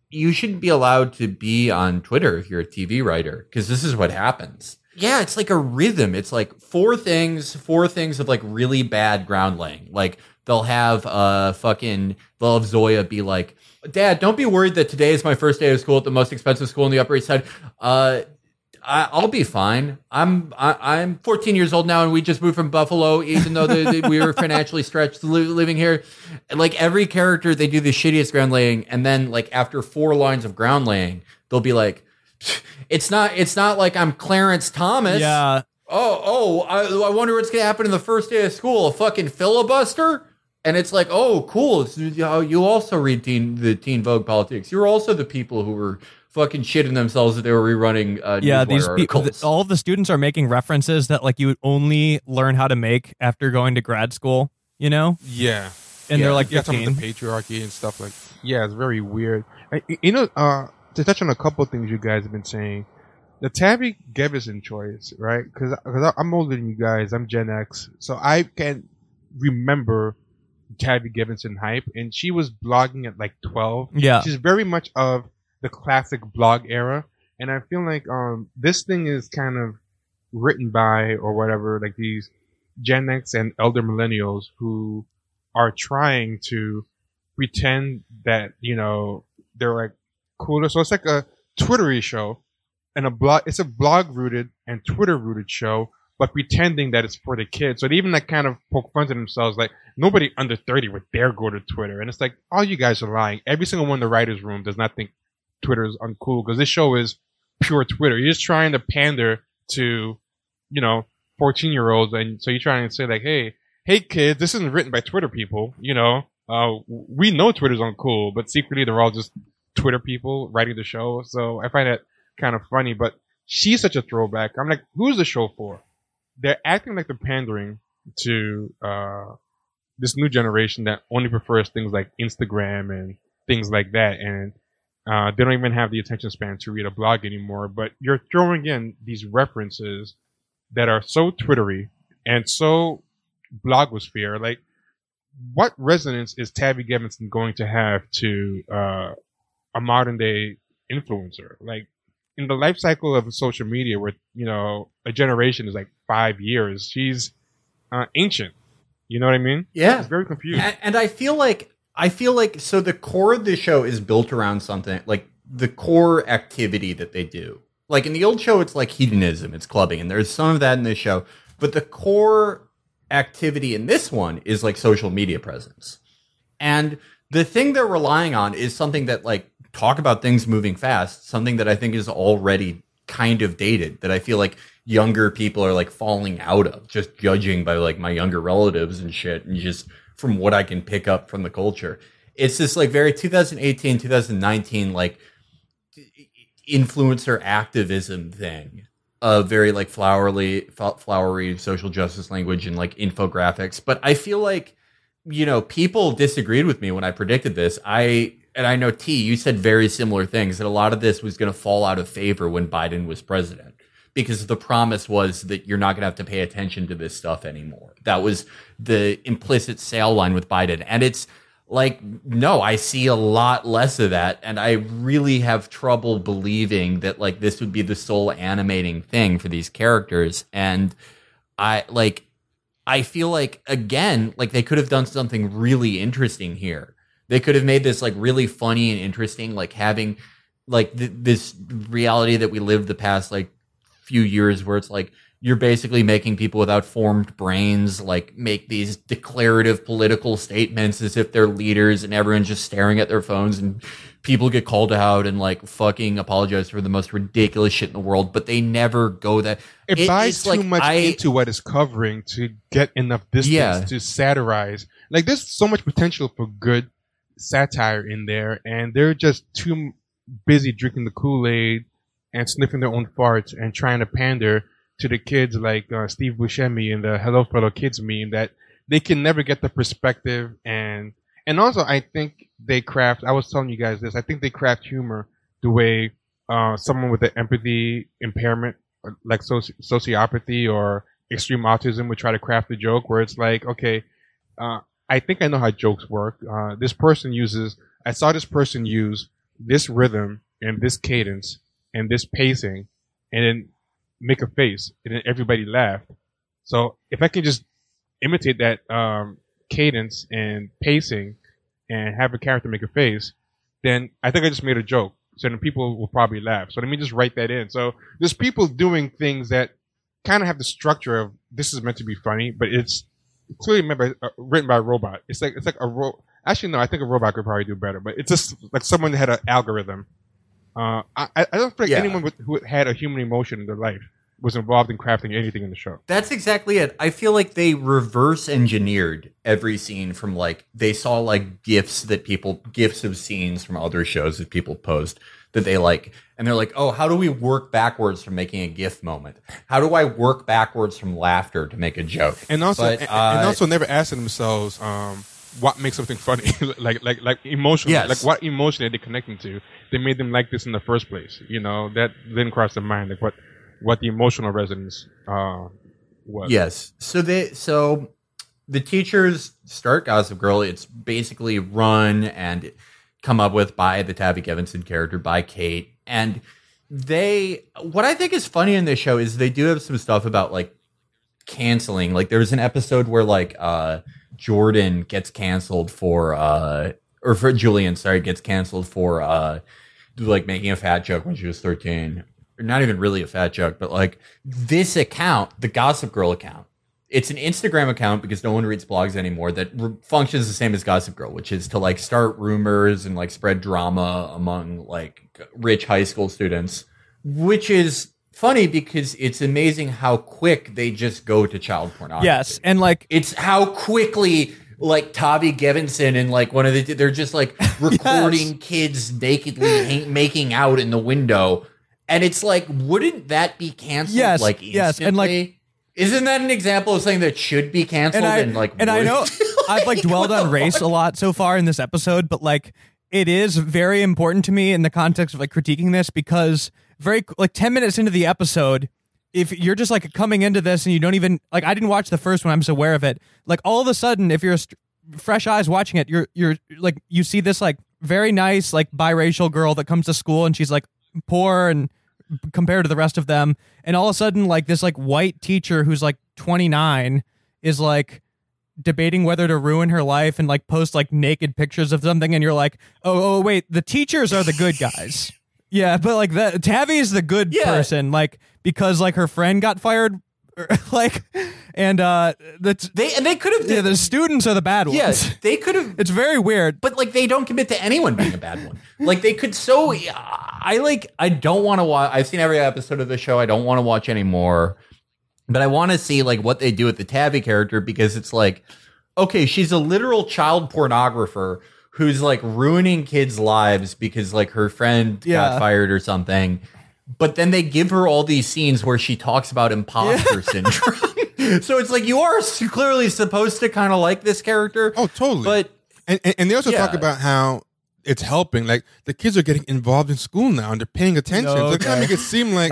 Speaker 1: you shouldn't be allowed to be on Twitter if you're a TV writer because this is what happens. Yeah, it's like a rhythm. It's like four things, four things of like really bad ground laying. Like they'll have uh fucking they'll have Zoya be like, "Dad, don't be worried that today is my first day of school at the most expensive school in the Upper East Side. Uh, I, I'll be fine. I'm I, I'm 14 years old now, and we just moved from Buffalo, even though the, the, we were financially stretched li- living here. Like every character, they do the shittiest ground laying, and then like after four lines of ground laying, they'll be like, "It's not it's not like I'm Clarence Thomas."
Speaker 3: yeah
Speaker 1: Oh oh, I, I wonder what's gonna happen in the first day of school. A fucking filibuster. And it's like, oh, cool. It's, you also read teen, the Teen Vogue politics. You're also the people who were fucking shitting themselves that they were rerunning. Uh,
Speaker 3: yeah these people
Speaker 1: articles.
Speaker 3: all of the students are making references that like you would only learn how to make after going to grad school. You know,
Speaker 2: Yeah.
Speaker 3: and
Speaker 1: Yeah,
Speaker 3: they're like
Speaker 2: yeah, some of the patriarchy and stuff like. Yeah, it's very weird. I, you know, uh, to touch on a couple of things you guys have been saying, the Tabby Gevinson choice, right? Because I'm older than you guys. I'm Gen X, so I can remember Tabby Gevinson hype, and she was blogging at like 12.
Speaker 3: Yeah.
Speaker 2: she's very much of the classic blog era, and I feel like um this thing is kind of written by or whatever, like these Gen X and elder millennials who are trying to pretend that you know they're like cooler. So it's like a Twittery show and a blog. It's a blog rooted and Twitter rooted show, but pretending that it's for the kids. So they even like kind of poke fun at themselves. Like nobody under thirty would dare go to Twitter, and it's like all you guys are lying. Every single one in the writers' room does not think Twitter is uncool because this show is pure Twitter. You're just trying to pander to, you know, 14 year olds. And so you're trying to say like, Hey, Hey kids, this isn't written by Twitter people. You know, uh, we know Twitter's uncool, but secretly they're all just Twitter people writing the show. So I find that kind of funny, but she's such a throwback. I'm like, who's the show for? They're acting like they're pandering to, uh, this new generation that only prefers things like Instagram and things like that. And uh, they don't even have the attention span to read a blog anymore. But you're throwing in these references that are so Twittery and so blogosphere. Like, what resonance is Tabby Gevinson going to have to uh, a modern day influencer? Like, in the life cycle of social media, where you know a generation is like five years, she's uh, ancient. You know what I mean?
Speaker 1: yeah.
Speaker 2: It's very confused.
Speaker 1: And, and I feel like I feel like so the core of the show is built around something like the core activity that they do. Like in the old show, it's like hedonism, it's clubbing, and there's some of that in this show. But the core activity in this one is like social media presence. And the thing they're relying on is something that like talk about things moving fast, something that I think is already kind of dated that I feel like younger people are like falling out of just judging by like my younger relatives and shit and just from what I can pick up from the culture. It's this like very 2018, 2019 like influencer activism thing. Of very like flowery flowery social justice language and like infographics. But i feel like you know people disagreed with me when i predicted this. I and i know t you said very similar things that a lot of this was going to fall out of favor when biden was president because the promise was that you're not going to have to pay attention to this stuff anymore. That was the implicit sale line with biden. And it's like no i see a lot less of that. And i really have trouble believing that like this would be the sole animating thing for these characters. And i like i feel like again like they could have done something really interesting here. They could have made this like really funny and interesting like having like th- this reality that we lived the past like few years where it's like you're basically making people without formed brains like make these declarative political statements as if they're leaders and everyone's just staring at their phones and people get called out and like fucking apologize for the most ridiculous shit in the world but they never go that
Speaker 2: it,
Speaker 1: It-
Speaker 2: buys too
Speaker 1: like
Speaker 2: much
Speaker 1: I-
Speaker 2: into what it's covering to get enough distance
Speaker 1: Yeah.
Speaker 2: to satirize. Like there's so much potential for good satire in there, and they're just too busy drinking the Kool Aid and sniffing their own farts and trying to pander to the kids like uh, Steve Buscemi in the Hello Fellow Kids meme that they can never get the perspective and and also I think they craft. I was telling you guys this. I think they craft humor the way uh, someone with an empathy impairment, like soci- sociopathy or extreme autism, would try to craft a joke where it's like, okay, uh, I think I know how jokes work. Uh, this person uses. I saw this person use this rhythm and this cadence and this pacing, and then make a face, and then everybody laughed. So if I can just imitate that um, cadence and pacing, and have a character make a face, then I think I just made a joke. So then people will probably laugh. So let me just write that in. So there's people doing things that kind of have the structure of this is meant to be funny, but it's clearly uh, written by a robot. It's like it's like a ro- actually no, I think a robot could probably do better, but it's just like someone that had an algorithm. Uh, I, I don't think
Speaker 1: Yeah.
Speaker 2: anyone with, who had a human emotion in their life was involved in crafting anything in the show.
Speaker 1: That's exactly it. I feel like they reverse engineered every scene from like they saw like gifts that people gifts of scenes from other shows that people post that they like and they're like, "Oh, how do we work backwards from making a gif moment? How do I work backwards from laughter to make a joke?"
Speaker 2: and also
Speaker 1: But,
Speaker 2: and,
Speaker 1: uh,
Speaker 2: and also never asking themselves um, what makes something funny [laughs] like like like emotional
Speaker 1: Yes.
Speaker 2: like what emotion are they connecting to that made them like this in the first place you know that didn't cross their mind like what what the emotional resonance uh, was
Speaker 1: Yes. So they so the teachers start Gossip Girl. It's basically run and come up with by the Tabby Gevinson character by Kate. And they what I think is funny in this show is they do have some stuff about like canceling. Like there was an episode where like uh Jordan gets canceled for uh or for Julien, sorry, gets canceled for uh like making a fat joke when she was 13 or not even really a fat joke but like this account the gossip girl account it's an instagram account because no one reads blogs anymore that re- functions the same as gossip girl which is to like start rumors and like spread drama among like rich high school students which is funny because it's amazing how quick they just go to child pornography
Speaker 3: Yes, and like
Speaker 1: it's how quickly like Tavi Gevinson and like one of the they're just like [laughs] recording kids nakedly [laughs] making out in the window, and it's like, wouldn't that be canceled?
Speaker 3: Yes,
Speaker 1: like
Speaker 3: yes, and, like-
Speaker 1: isn't that an example of something that should be canceled?
Speaker 3: and
Speaker 1: And,
Speaker 3: I
Speaker 1: like,
Speaker 3: and I know [laughs] I've like dwelled on race a lot so far in this episode, but like it is very important to me in the context of like critiquing this because very like 10 minutes into the episode if you're just like coming into this and you don't even like I didn't watch the first one I'm just aware of it. Like all of a sudden if you're st- fresh eyes watching it you're you're like you see this like very nice like biracial girl that comes to school and she's like poor and compared to the rest of them. And all of a sudden like this like white teacher who's like 29 is like debating whether to ruin her life and like post like naked pictures of something and you're like oh, oh wait the teachers are the good guys [laughs] yeah but like that tavi is the good
Speaker 1: Yeah.
Speaker 3: person like because like her friend got fired [laughs] like and uh that's
Speaker 1: they and they could have
Speaker 3: yeah, the students are the bad ones
Speaker 1: yeah they could have [laughs]
Speaker 3: it's very weird
Speaker 1: but like they don't commit to anyone being a bad one. Like they could so I like I don't want to watch. I've seen every episode of the show. I don't want to watch anymore. But I want to see like what they do with the Tabby character because it's like okay, she's a literal child pornographer who's like ruining kids' lives because like her friend
Speaker 3: Yeah.
Speaker 1: got fired or something. But then they give her all these scenes where she talks about imposter [laughs] syndrome. so it's like you are clearly supposed to kind of like this character.
Speaker 2: oh totally
Speaker 1: But
Speaker 2: and, and and they also talk about how it's helping like the kids are getting involved in school now and they're paying attention so they kind
Speaker 3: Okay.
Speaker 2: of make it seem like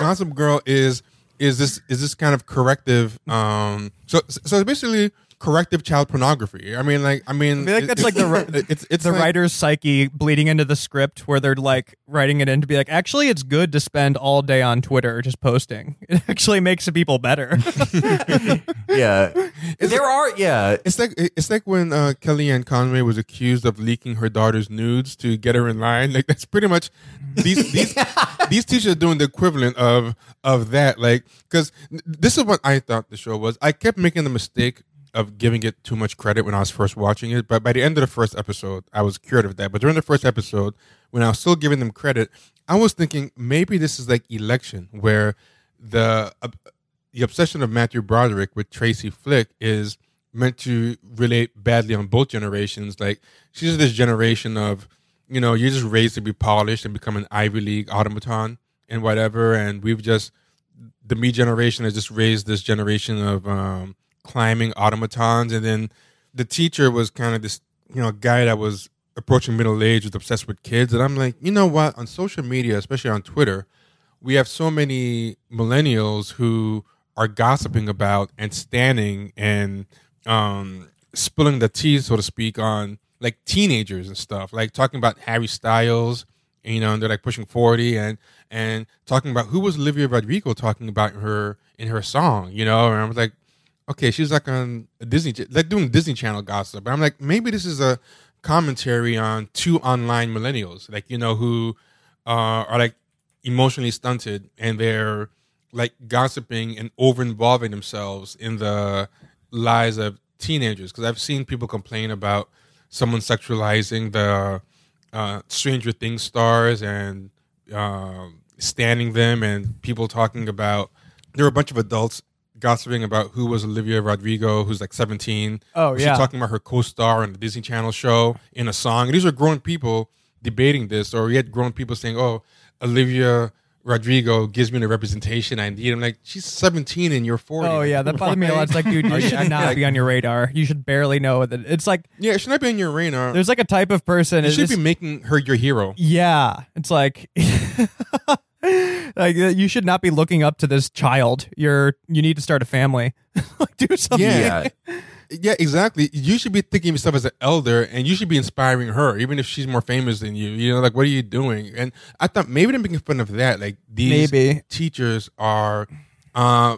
Speaker 2: gossip girl is is this is this kind of corrective um so so basically corrective child pornography i mean like i mean
Speaker 3: I feel like
Speaker 2: it-
Speaker 3: that's like the
Speaker 2: it's it's
Speaker 3: the
Speaker 2: like-
Speaker 3: writer's psyche bleeding into the script where they're like writing it in to be like actually it's good to spend all day on twitter just posting [laughs] it actually makes the people better [laughs]
Speaker 1: yeah, there are yeah.
Speaker 2: It's like it's like when uh, Kellyanne Conway was accused of leaking her daughter's nudes to get her in line. Like that's pretty much these [laughs] these these teachers are doing the equivalent of of that. Like because this is what I thought the show was. I kept making the mistake of giving it too much credit when I was first watching it. But by the end of the first episode, I was cured of that. But during the first episode, when I was still giving them credit, I was thinking maybe this is like election where the uh, the obsession of Matthew Broderick with Tracy Flick is meant to relate badly on both generations. Like she's this generation of, you know, you're just raised to be polished and become an Ivy League automaton and whatever. And we've just the me generation has just raised this generation of um, climbing automatons. And then the teacher was kind of this, you know, guy that was approaching middle age, was obsessed with kids. And I'm like, you know what? On social media, especially on Twitter, we have so many millennials who are gossiping about and standing and um, spilling the tea, so to speak, on like teenagers and stuff, like talking about Harry Styles, you know, and they're like pushing 40 and and talking about who was Olivia Rodrigo talking about her in her song, you know, and I was like, okay, she's like on a Disney, like doing Disney Channel gossip. And I'm like, maybe this is a commentary on two online millennials, like, you know, who uh, are like emotionally stunted and they're like gossiping and over involving themselves in the lives of teenagers. Because I've seen people complain about someone sexualizing the uh, Stranger Things stars and uh, standing them, and people talking about there were a bunch of adults gossiping about who was Olivia Rodrigo, who's like 17.
Speaker 3: Oh,
Speaker 2: She's
Speaker 3: yeah.
Speaker 2: talking about her co-star on the Disney Channel show in a song. And these are grown people debating this, or yet grown people saying, "Oh, Olivia Rodrigo gives me the representation I need." I'm like, she's 17 and you're 40.
Speaker 3: Oh yeah, that bothered me a lot. It's like, dude, you should not
Speaker 2: like-
Speaker 3: be on your radar. You should barely know that. It's like
Speaker 2: Yeah, it should not be on your radar.
Speaker 3: there's like a type of person.
Speaker 2: You
Speaker 3: it's
Speaker 2: should
Speaker 3: just-
Speaker 2: be making her your hero.
Speaker 3: Yeah, it's like [laughs] like you should not be looking up to this child. You're you need to start a family. [laughs] like do something.
Speaker 2: Yeah. Yeah, exactly. You should be thinking of yourself as an elder, and you should be inspiring her, even if she's more famous than you. You know, like what are you doing? And I thought maybe they're making fun of that. Like these
Speaker 3: Maybe.
Speaker 2: teachers are uh,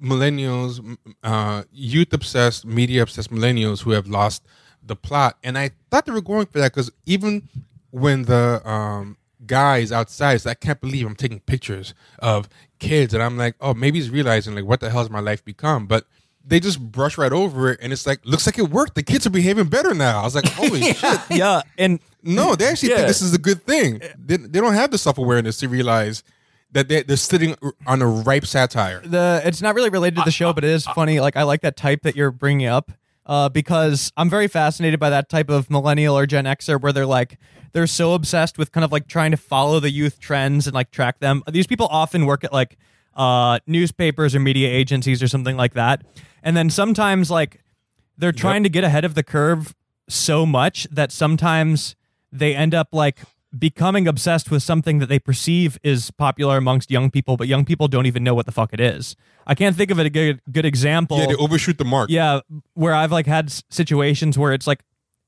Speaker 2: millennials, uh, youth obsessed, media obsessed millennials who have lost the plot. And I thought they were going for that because even when the um, guys outside, so I can't believe I'm taking pictures of kids, and I'm like, oh, maybe he's realizing like what the hell has my life become, but. They just brush right over it, and it's like looks like it worked. The kids are behaving better now. I was like, "Holy [laughs] shit!"
Speaker 3: Yeah, and
Speaker 2: No, they actually
Speaker 1: Yeah.
Speaker 2: think this is a good thing. Eh. They, they don't have the self awareness to realize that they, they're sitting on a ripe satire.
Speaker 3: the it's not really related to the show, but it is funny. Like I like that type that you're bringing up uh, because I'm very fascinated by that type of millennial or Gen Xer where they're like they're so obsessed with kind of like trying to follow the youth trends and like track them. These people often work at like uh, newspapers or media agencies or something like that, and then sometimes like they're trying to get ahead of the curve so much that sometimes they end up like becoming obsessed with something that they perceive is popular amongst young people, but young people don't even know what the fuck it is. I can't think of a good good example.
Speaker 2: Yeah, they overshoot the mark.
Speaker 3: Yeah, where I've like had situations where it's like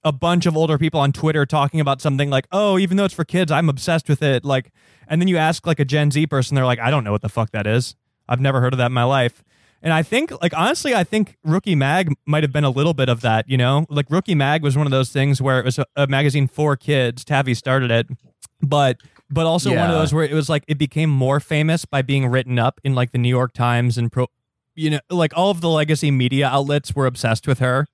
Speaker 3: a bunch of older people on Twitter talking about something like, "Oh, even though it's for kids, I'm obsessed with it." Like, and then you ask like a Gen Z person, they're like, "I don't know what the fuck that is. I've never heard of that in my life." And I think, like, honestly, I think Rookie Mag might have been a little bit of that. You know, like Rookie Mag was one of those things where it was a, a magazine for kids. Tavi started it, but but also one of those where it was like it became more famous by being written up in like the New York Times and pro you know like all of the legacy media outlets were obsessed with her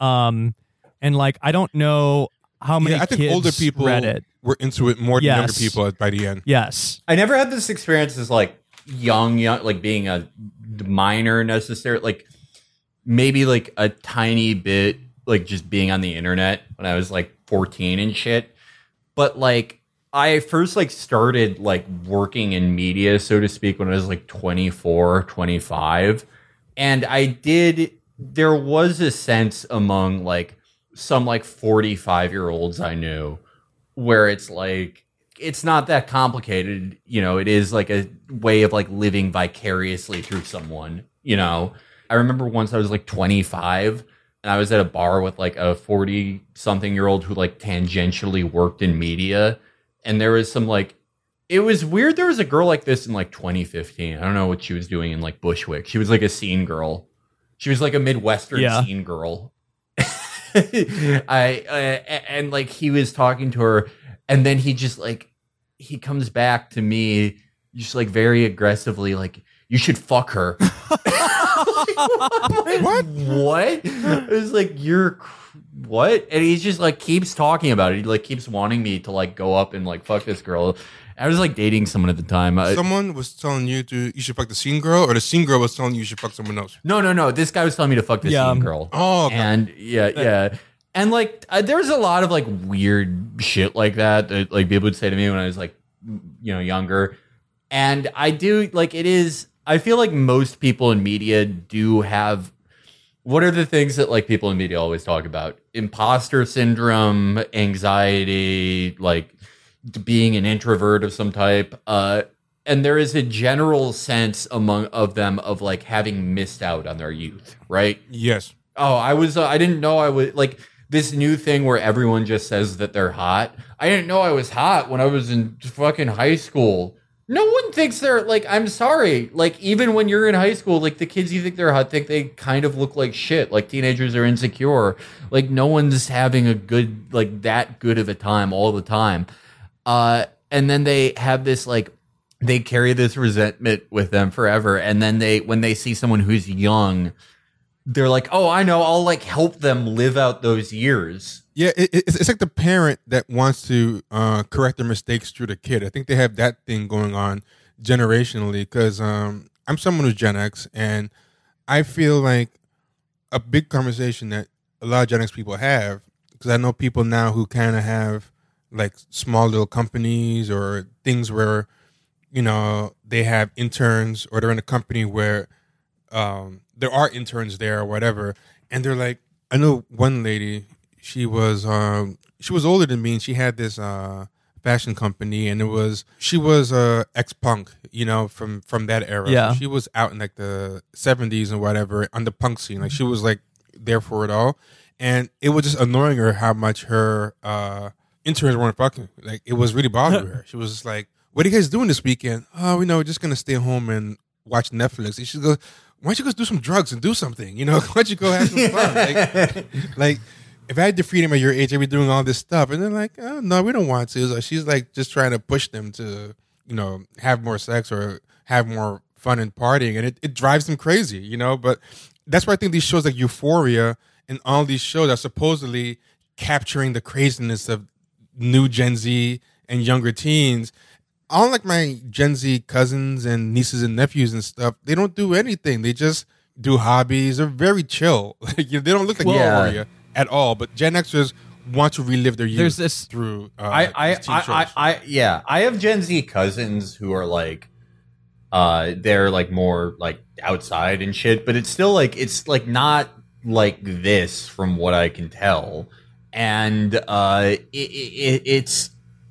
Speaker 3: um and like i don't know how many
Speaker 2: Yeah, I think
Speaker 3: kids
Speaker 2: older people
Speaker 3: read it
Speaker 2: were into it more than younger
Speaker 3: Yes.
Speaker 2: people by the end.
Speaker 3: yes
Speaker 1: I never had this experience as like young, young, like being a minor necessarily, like maybe like a tiny bit, like just being on the internet when I was like 14 and shit. But like, I first like started like working in media, so to speak, when I was like 24, 25. And I did, there was a sense among like some like 45 year olds I knew where it's like it's not that complicated you know it is like a way of like living vicariously through someone you know? I remember once i was like 25 and i was at a bar with like a 40 something year old who like tangentially worked in media and there was some like it was weird there was a girl like this in like 2015 i don't know what she was doing in like bushwick. She was like a scene girl. She was like a midwestern
Speaker 3: Yeah.
Speaker 1: scene girl. [laughs] I uh, and like he was talking to her, and then he just like he comes back to me, just like very aggressively, like you should fuck her. [laughs]
Speaker 2: What?
Speaker 1: What? It was like you're cr- what? And he's just like keeps talking about it. He like keeps wanting me to like go up and like fuck this girl. I was like dating someone at the time. I-
Speaker 2: Someone was telling you to you should fuck the scene girl, or the scene girl was telling you you should fuck someone else.
Speaker 1: no, no, no. This guy was telling me to fuck this
Speaker 3: Yeah.
Speaker 1: scene girl.
Speaker 2: Oh, okay.
Speaker 1: and yeah, yeah. And like, uh, there's a lot of like weird shit like that that like people would say to me when I was like, you know, younger. And I do like it is. I feel like most people in media do have. What are the things that like people in media always talk about? Imposter syndrome, anxiety, like being an introvert of some type. Uh, and there is a general sense among of them of like having missed out on their youth, right?
Speaker 2: Yes.
Speaker 1: Oh, I was. Uh, I didn't know I was like this new thing where everyone just says that they're hot. I didn't know I was hot when I was in fucking high school. No one thinks they're like. I'm sorry. Like even when you're in high school, like the kids you think they're hot think they kind of look like shit. Like teenagers are insecure. Like no one's having a good like that good of a time all the time. Uh, and then they have this like they carry this resentment with them forever. And then they when they see someone who's young they're like, oh, I know, I'll like help them live out those years.
Speaker 2: Yeah, it, it's, it's like the parent that wants to uh, correct their mistakes through the kid. I think they have that thing going on generationally because um, I'm someone who's Gen X, and I feel like a big conversation that a lot of Gen X people have because I know people now who kind of have like small little companies or things where you know they have interns or they're in a company where um, there are interns there or whatever, and they're like, I know one lady, she was um, she was older than me, and she had this uh, fashion company, and it was she was uh, ex punk, you know, from from that era.
Speaker 3: Yeah.
Speaker 2: So she was out in like the seventies and whatever on the punk scene, like she was like there for it all, and it was just annoying her how much her uh, interns weren't fucking. Like it was really bothering [laughs] her. She was just like, "What are you guys doing this weekend?" Oh, we know, we're just gonna stay home and watch Netflix. And she goes, "Why don't you go do some drugs and do something? You know, [laughs] why don't you go have some fun?" like, [laughs] like if I had the freedom at your age, I'd be doing all this stuff. And they're like, "Oh no, we don't want to." So she's like just trying to push them to, you know, have more sex or have more fun and partying, and it, it drives them crazy, you know. But that's why I think these shows like Euphoria and all these shows are supposedly capturing the craziness of new Gen Z and younger teens. Unlike my Gen Z cousins and nieces and nephews and stuff, they don't do anything. They just do hobbies. They're very chill. [laughs] Like, you know, they don't look like
Speaker 1: Well-
Speaker 2: Euphoria at all. But Gen Xers want to relive their youth
Speaker 3: There's this-
Speaker 2: through. Uh,
Speaker 1: I, I, I, I. I, yeah, I have Gen Z cousins who are like, uh, they're like more like outside and shit, but it's still like it's like not like this from what I can tell, and uh, it, it, it's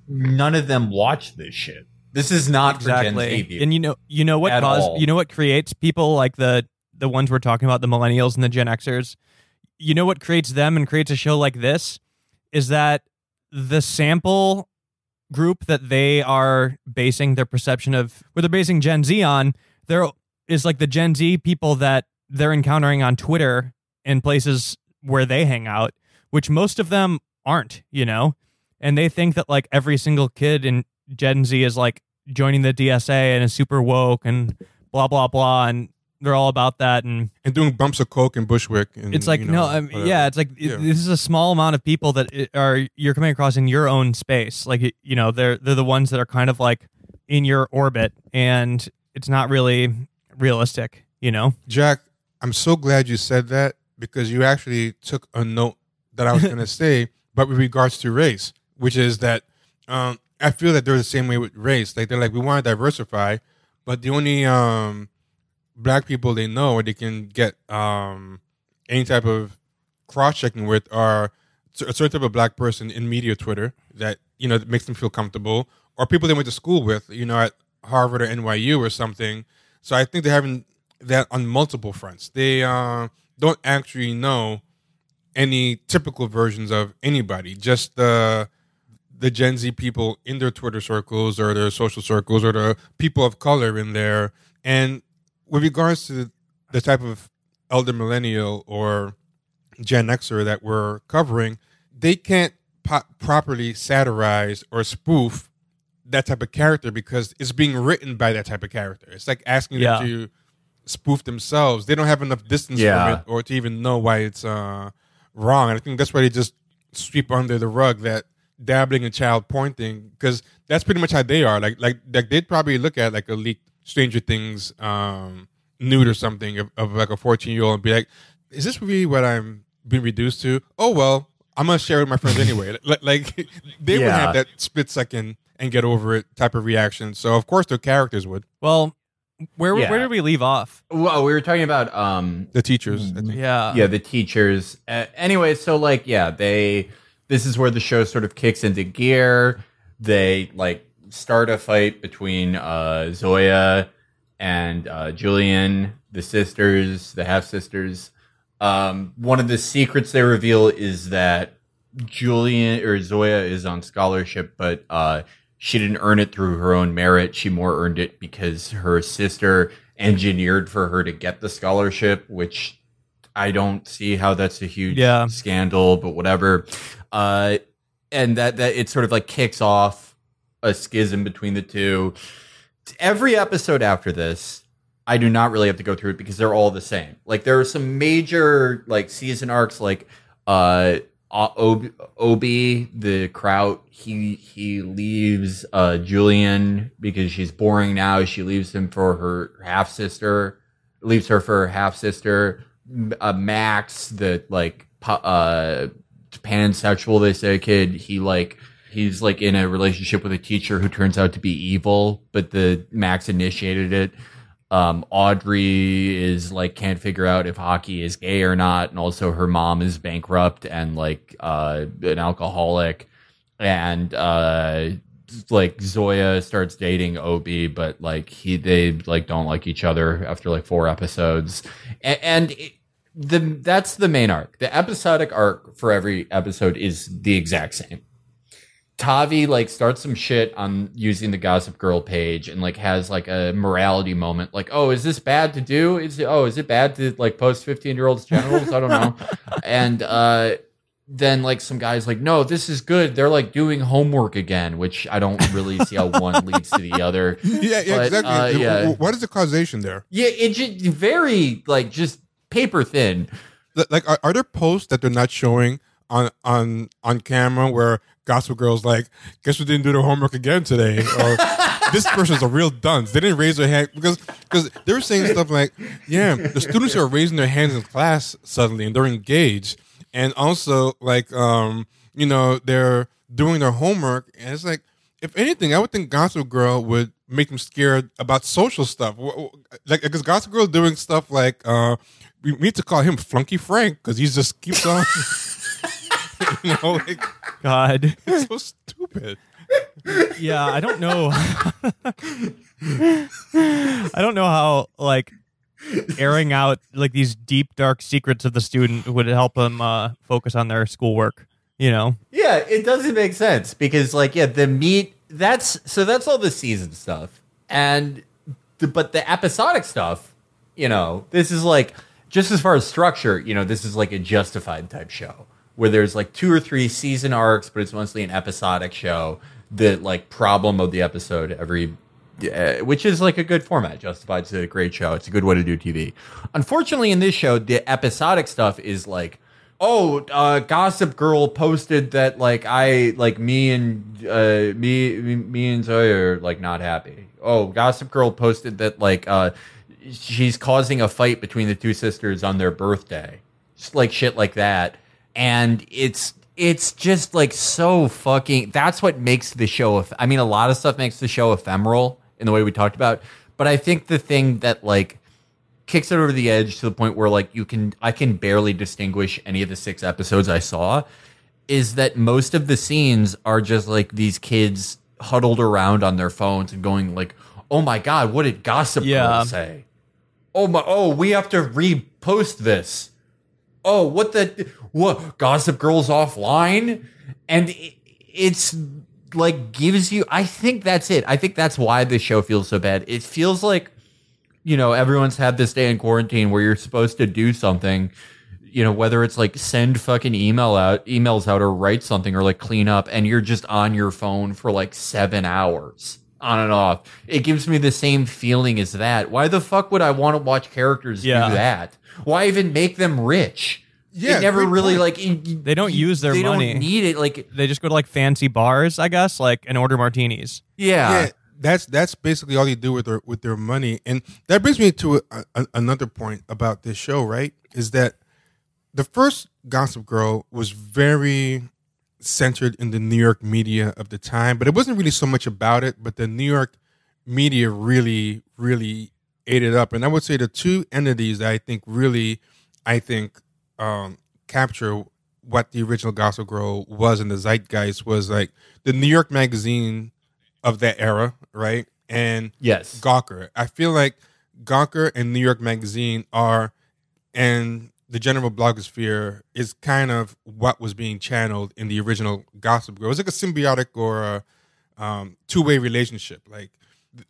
Speaker 1: none of them watch this shit. This is not for Gen Z.
Speaker 3: And you know, you know what
Speaker 1: At
Speaker 3: cause
Speaker 1: all.
Speaker 3: you know what creates people like the the ones we're talking about, the millennials and the Gen Xers. You know what creates them and creates a show like this is that the sample group that they are basing their perception of where they're basing Gen Z on, there is like the Gen Z people that they're encountering on Twitter and places where they hang out, which most of them aren't, you know? And they think that like every single kid in Gen Z is like joining the DSA and is super woke and blah blah blah and they're all about that and
Speaker 2: and doing bumps of coke and Bushwick. And,
Speaker 3: it's like
Speaker 2: you know,
Speaker 3: no I mean, yeah it's like it- this is a small amount of people that it- are you're coming across in your own space. Like you know they're they're the ones that are kind of like in your orbit and it's not really realistic you know?
Speaker 2: Jack, I'm so glad you said that because you actually took a note that I was [laughs] going to say, but with regards to race, which is that um, I feel that they're the same way with race. Like they're like we want to diversify, but the only um, black people they know or they can get um, any type of cross checking with are a certain type of black person in media Twitter that you know that makes them feel comfortable, or people they went to school with, you know, at Harvard or NYU or something. So I think they're having that on multiple fronts. They uh, don't actually know any typical versions of anybody, just the the Gen Z people in their Twitter circles or their social circles or the people of color in there. And with regards to the type of elder millennial or Gen Xer that we're covering, they can't po- properly satirize or spoof that type of character because it's being written by that type of character. It's like asking
Speaker 3: Yeah.
Speaker 2: them to spoof themselves. They don't have enough distance
Speaker 1: Yeah.
Speaker 2: from it or to even know why it's uh, wrong. And I think that's why they just sweep under the rug that dabbling in child porn thing because that's pretty much how they are. Like like like they'd probably look at like a leaked Stranger Things um, nude or something of, of like a fourteen year old and be like, "Is this really what I'm being reduced to?" Oh well, I'm gonna share it with my friends anyway. [laughs] like, like [laughs] they would have that split second and get over it type of reaction. So of course their characters would.
Speaker 3: Well, where
Speaker 1: Yeah.
Speaker 3: where did we leave off?
Speaker 1: Well, we were talking about um,
Speaker 2: The teachers.
Speaker 3: Yeah.
Speaker 1: yeah, the teachers. Uh, anyway, so like, yeah, they. This is where the show sort of kicks into gear. They like start a fight between uh, Zoya and uh, Julien, the sisters, the half sisters. Um, one of the secrets they reveal is that Julien or Zoya is on scholarship, but uh, she didn't earn it through her own merit. She more earned it because her sister engineered for her to get the scholarship, which I don't see how that's a huge
Speaker 3: Yeah.
Speaker 1: scandal, but whatever. Uh, and that that it sort of like kicks off a schism between the two. Every episode after this, I do not really have to go through it because they're all the same. Like there are some major like season arcs, like uh, Ob- Obie the Kraut. He he leaves uh, Julien because she's boring now. She leaves him for her half sister. Leaves her for her half sister. Uh, Max, the like uh, pansexual, they say a kid. He like he's like in a relationship with a teacher who turns out to be evil, but the Max initiated it. Um, Audrey is like can't figure out if Aki is gay or not, and also her mom is bankrupt and like uh, an alcoholic, and uh, like Zoya starts dating Obie, but like he they like don't like each other after like four episodes, and, and it, the that's the main arc. The episodic arc for every episode is the exact same. Tavi like starts some shit on using the Gossip Girl page and like has like a morality moment. Like, oh, is this bad to do? Is it, oh, is it bad to like post fifteen year olds genitals? I don't know. [laughs] and uh, then like some guys like, no, this is good. They're like doing homework again, which I don't really see how one [laughs] leads to the other.
Speaker 2: Yeah, yeah,
Speaker 1: But,
Speaker 2: exactly.
Speaker 1: uh, yeah.
Speaker 2: What is the causation there?
Speaker 1: Yeah, it just very like just paper thin.
Speaker 2: Like, are, are there posts that they're not showing on on on camera where Gossip Girls like, guess we didn't do their homework again today, or this person's a real dunce. They didn't raise their hand because because they were saying stuff like, yeah, the students are raising their hands in class suddenly and they're engaged, and also like, um, you know, they're doing their homework, and it's like, if anything, I would think Gossip Girl would make them scared about social stuff. Like, because Gossip Girl doing stuff like, uh, we need to call him Flunky Frank because he just keeps on. [laughs] you know, like,
Speaker 3: God.
Speaker 2: it's so stupid.
Speaker 3: Yeah, I don't know. [laughs] I don't know how like airing out like these deep dark secrets of the student would help them uh, focus on their schoolwork. You know.
Speaker 1: Yeah, it doesn't make sense because like yeah, the meat that's so that's all the season stuff. And the, but the episodic stuff, you know, this is like just as far as structure, you know, this is like a justified type show where there's like two or three season arcs, but it's mostly an episodic show. The like problem of the episode every uh, which is like a good format. Justified's a great show. It's a good way to do TV. Unfortunately, in this show, the episodic stuff is like, oh, uh, Gossip Girl posted that like I like me and uh, me me and Zoe are like not happy. Oh, Gossip Girl posted that like uh, she's causing a fight between the two sisters on their birthday. Just like shit like that. And it's it's just like so fucking that's what makes the show I mean a lot of stuff makes the show ephemeral in the way we talked about, but I think the thing that like kicks it over the edge to the point where like you can I can barely distinguish any of the six episodes I saw is that most of the scenes are just like these kids huddled around on their phones and going like, "Oh my god, what did Gossip
Speaker 3: Yeah.
Speaker 1: Girl say? Oh my, oh we have to repost this. Oh, what the what Gossip Girl's offline?" And it, it's like gives you. I think that's it. I think that's why the show feels so bad. It feels like you know, everyone's had this day in quarantine where you're supposed to do something, you know, whether it's like send fucking email out, emails out or write something or like clean up and you're just on your phone for like seven hours on and off. It gives me the same feeling as that. Why the fuck would I want to watch characters
Speaker 3: Yeah.
Speaker 1: do that? Why even make them rich?
Speaker 2: Yeah,
Speaker 1: it never really
Speaker 2: point.
Speaker 1: like in-
Speaker 3: They don't use their
Speaker 1: they
Speaker 3: money.
Speaker 1: don't need it. Like
Speaker 3: They just go to like fancy bars, I guess, like and order martinis.
Speaker 1: yeah,
Speaker 2: yeah, that's that's basically all you do with their with their money, and that brings me to a, a, another point about this show. Right, is that the first Gossip Girl was very centered in the New York media of the time, but it wasn't really so much about it. But the New York media really, really ate it up, and I would say the two entities that I think really, I think, um, capture what the original Gossip Girl was in the zeitgeist was like the New York Magazine of that era, right? And
Speaker 1: yes,
Speaker 2: Gawker. I feel like Gawker and New York Magazine are, and the general blogosphere is kind of what was being channeled in the original Gossip Girl. It was like a symbiotic or a um, two way relationship. Like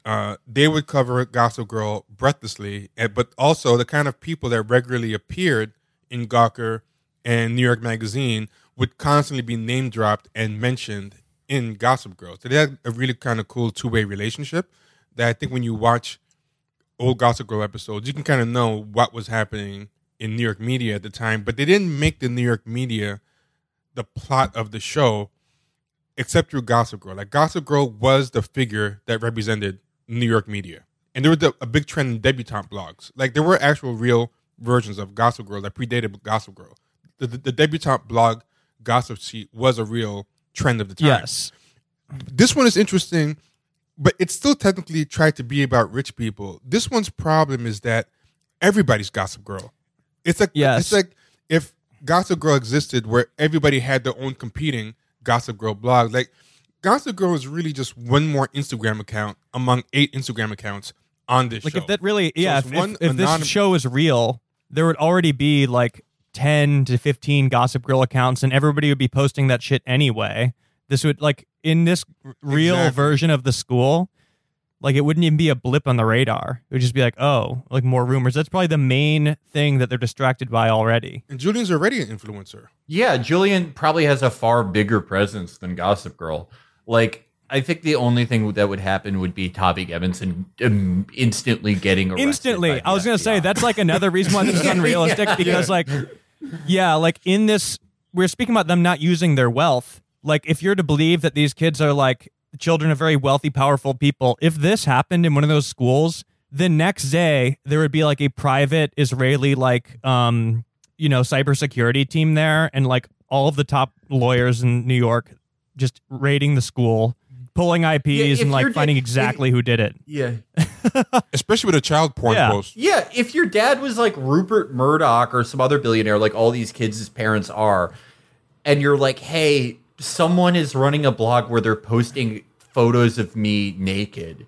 Speaker 2: uh, they would cover Gossip Girl breathlessly, but also the kind of people that regularly appeared in Gawker and New York Magazine would constantly be name dropped and mentioned in Gossip Girl. So they had a really kind of cool two way relationship that I think when you watch old Gossip Girl episodes, you can kind of know what was happening in New York media at the time. But they didn't make the New York media the plot of the show except through Gossip Girl. Like Gossip Girl was the figure that represented New York media. And there was a, a big trend in debutante blogs. Like there were actual real versions of Gossip Girl that predated Gossip Girl. The, the, the debutante blog Gossip Sheet was a real trend of the time
Speaker 3: Yes.
Speaker 2: this one is interesting, but it still technically tried to be about rich people. This one's problem is that everybody's Gossip Girl. It's like
Speaker 3: Yes.
Speaker 2: it's like if Gossip Girl existed where everybody had their own competing Gossip Girl blog. Like Gossip Girl is really just one more Instagram account among eight Instagram accounts on this
Speaker 3: Like
Speaker 2: show.
Speaker 3: if that really, yeah,
Speaker 2: it's
Speaker 3: if,
Speaker 2: one
Speaker 3: if, if
Speaker 2: anonym-
Speaker 3: this show is real, there would already be like 10 to 15 Gossip Girl accounts and everybody would be posting that shit anyway. This would, like, in this real
Speaker 2: Exactly.
Speaker 3: version of the school, like, it wouldn't even be a blip on the radar. It would just be like, oh, like more rumors. That's probably the main thing that they're distracted by already.
Speaker 2: and Julien's already an influencer.
Speaker 1: yeah. Julien probably has a far bigger presence than Gossip Girl. Like I think the only thing that would happen would be Tavi Gevinson um, instantly getting arrested.
Speaker 3: instantly i was gonna say that's like another reason why this is [laughs] unrealistic because like yeah like in this we're speaking about them not using their wealth like if you're to believe that these kids are like children of very wealthy powerful people if this happened in one of those schools the next day there would be like a private israeli like um you know cybersecurity team there and like all of the top lawyers in new york just raiding the school pulling ips
Speaker 1: if
Speaker 3: and like
Speaker 1: you're-
Speaker 3: finding
Speaker 1: if-
Speaker 3: exactly who did it
Speaker 1: yeah. [laughs]
Speaker 2: Especially with a child porn
Speaker 3: Yeah.
Speaker 2: post.
Speaker 1: Yeah, if your dad was like Rupert Murdoch or some other billionaire, like all these kids' parents are, and you're like, hey, someone is running a blog where they're posting photos of me naked,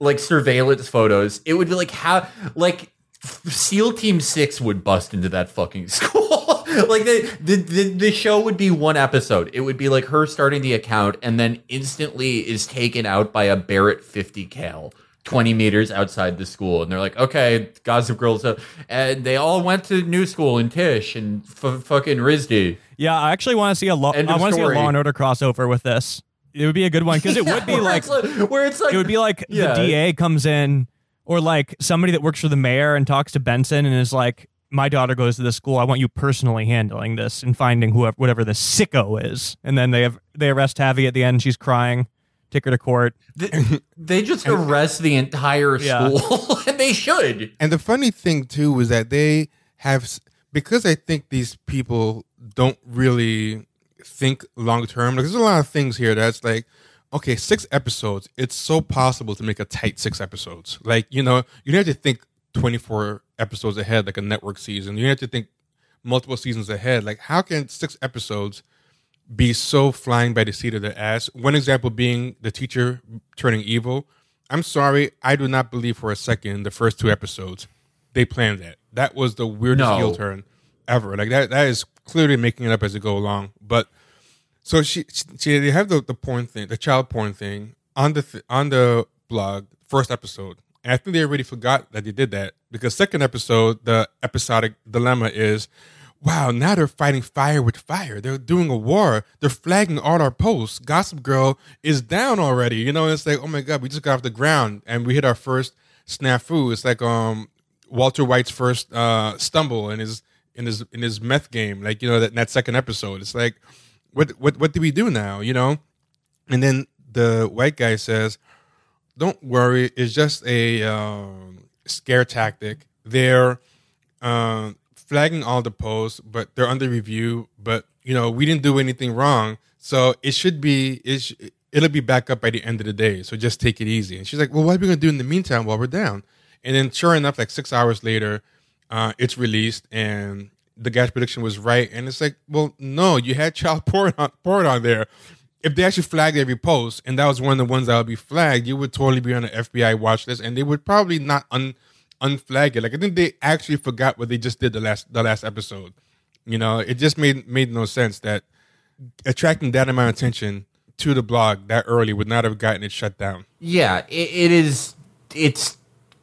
Speaker 1: like surveillance photos, it would be like how, like, SEAL Team Six would bust into that fucking [laughs] school. like the, the the the show would be one episode. It would be like her starting the account and then instantly is taken out by a Barrett 50 cal. 20 meters outside the school and they're like okay gossip girls uh, and they all went to new school in Tisch and f- fucking RISD
Speaker 3: Yeah, I actually want to see a law. I want to see a. Law and Order crossover with this. It would be a good one because it would be [laughs]
Speaker 1: where
Speaker 3: like
Speaker 1: it's like where it's like
Speaker 3: it would be like
Speaker 1: Yeah.
Speaker 3: the DA comes in, or like somebody that works for the mayor and talks to Benson and is like, "My daughter goes to this school. I want you personally handling this and finding whoever whatever the sicko is." And then they have they arrest Tavi at the end. She's crying. Take her to court.
Speaker 1: they, they just arrest the entire
Speaker 3: Yeah.
Speaker 1: school [laughs] and they should
Speaker 2: And the funny thing too is that they have because I think these people don't really think long term. Like, there's a lot of things here that's like, okay, six episodes. It's so possible to make a tight six episodes. Like you know, you don't have to think 24 episodes ahead like a network season. You have to think multiple seasons ahead. Like how can six episodes be so flying by the seat of their ass. One example being the teacher turning evil. I'm sorry, I do not believe for a second the first two episodes they planned that. That was the weirdest
Speaker 1: No.
Speaker 2: heel turn ever. Like that that is clearly making it up as it go along. But so she, she they have the, the porn thing, the child porn thing on the th- on the blog first episode. And I think they already forgot that they did that because second episode, the episodic dilemma is, wow, now they're fighting fire with fire. They're doing a war. They're flagging all our posts. Gossip Girl is down already. You know, it's like, oh my god, we just got off the ground and we hit our first snafu. It's like um Walter White's first uh stumble and his in his in his meth game, like you know that that second episode. It's like, what what what do we do now? You know, and then the white guy says, "Don't worry, it's just a um, scare tactic. They're uh, flagging all the posts, but they're under review. But you know, we didn't do anything wrong, so it should be it sh- it'll be back up by the end of the day. So just take it easy." And she's like, "Well, what are we gonna do in the meantime while we're down?" And then, sure enough, like six hours later, uh, it's released, and the guy's prediction was right. And it's like, well, no, you had child [laughs] porn on, porn on there. If they actually flagged every post, and that was one of the ones that would be flagged, you would totally be on the FBI watch list, and they would probably not un unflag it. Like I think they actually forgot what they just did the last the last episode. You know, it just made made no sense that attracting that amount of attention to the blog that early would not have gotten it shut down.
Speaker 1: Yeah, it, it is. It's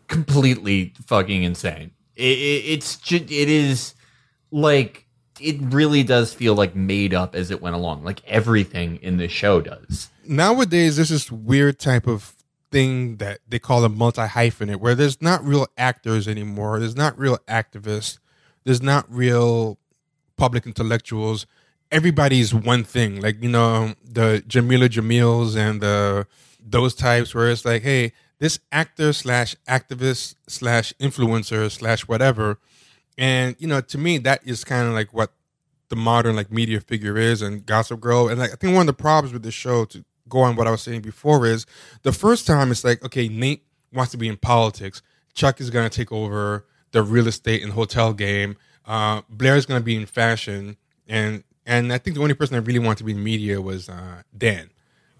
Speaker 1: completely fucking insane. It, it, it's just. It is like it really does feel like made up as it went along. Like everything in the show does.
Speaker 2: Nowadays, there's this weird type of thing that they call a multi hyphenate, where there's not real actors anymore. There's not real activists. There's not real public intellectuals. Everybody's one thing. Like you know the Jamila Jamils and the those types, where it's like, hey, this actor slash activist slash influencer slash whatever, and you know to me that is kind of like what the modern like media figure is and Gossip Girl. And like I think one of the problems with the show to go on what I was saying before is the first time it's like, okay, Nate wants to be in politics. Chuck is going to take over the real estate and hotel game. Uh, Blair is going to be in fashion, and and I think the only person that really wanted to be in media was uh, Dan.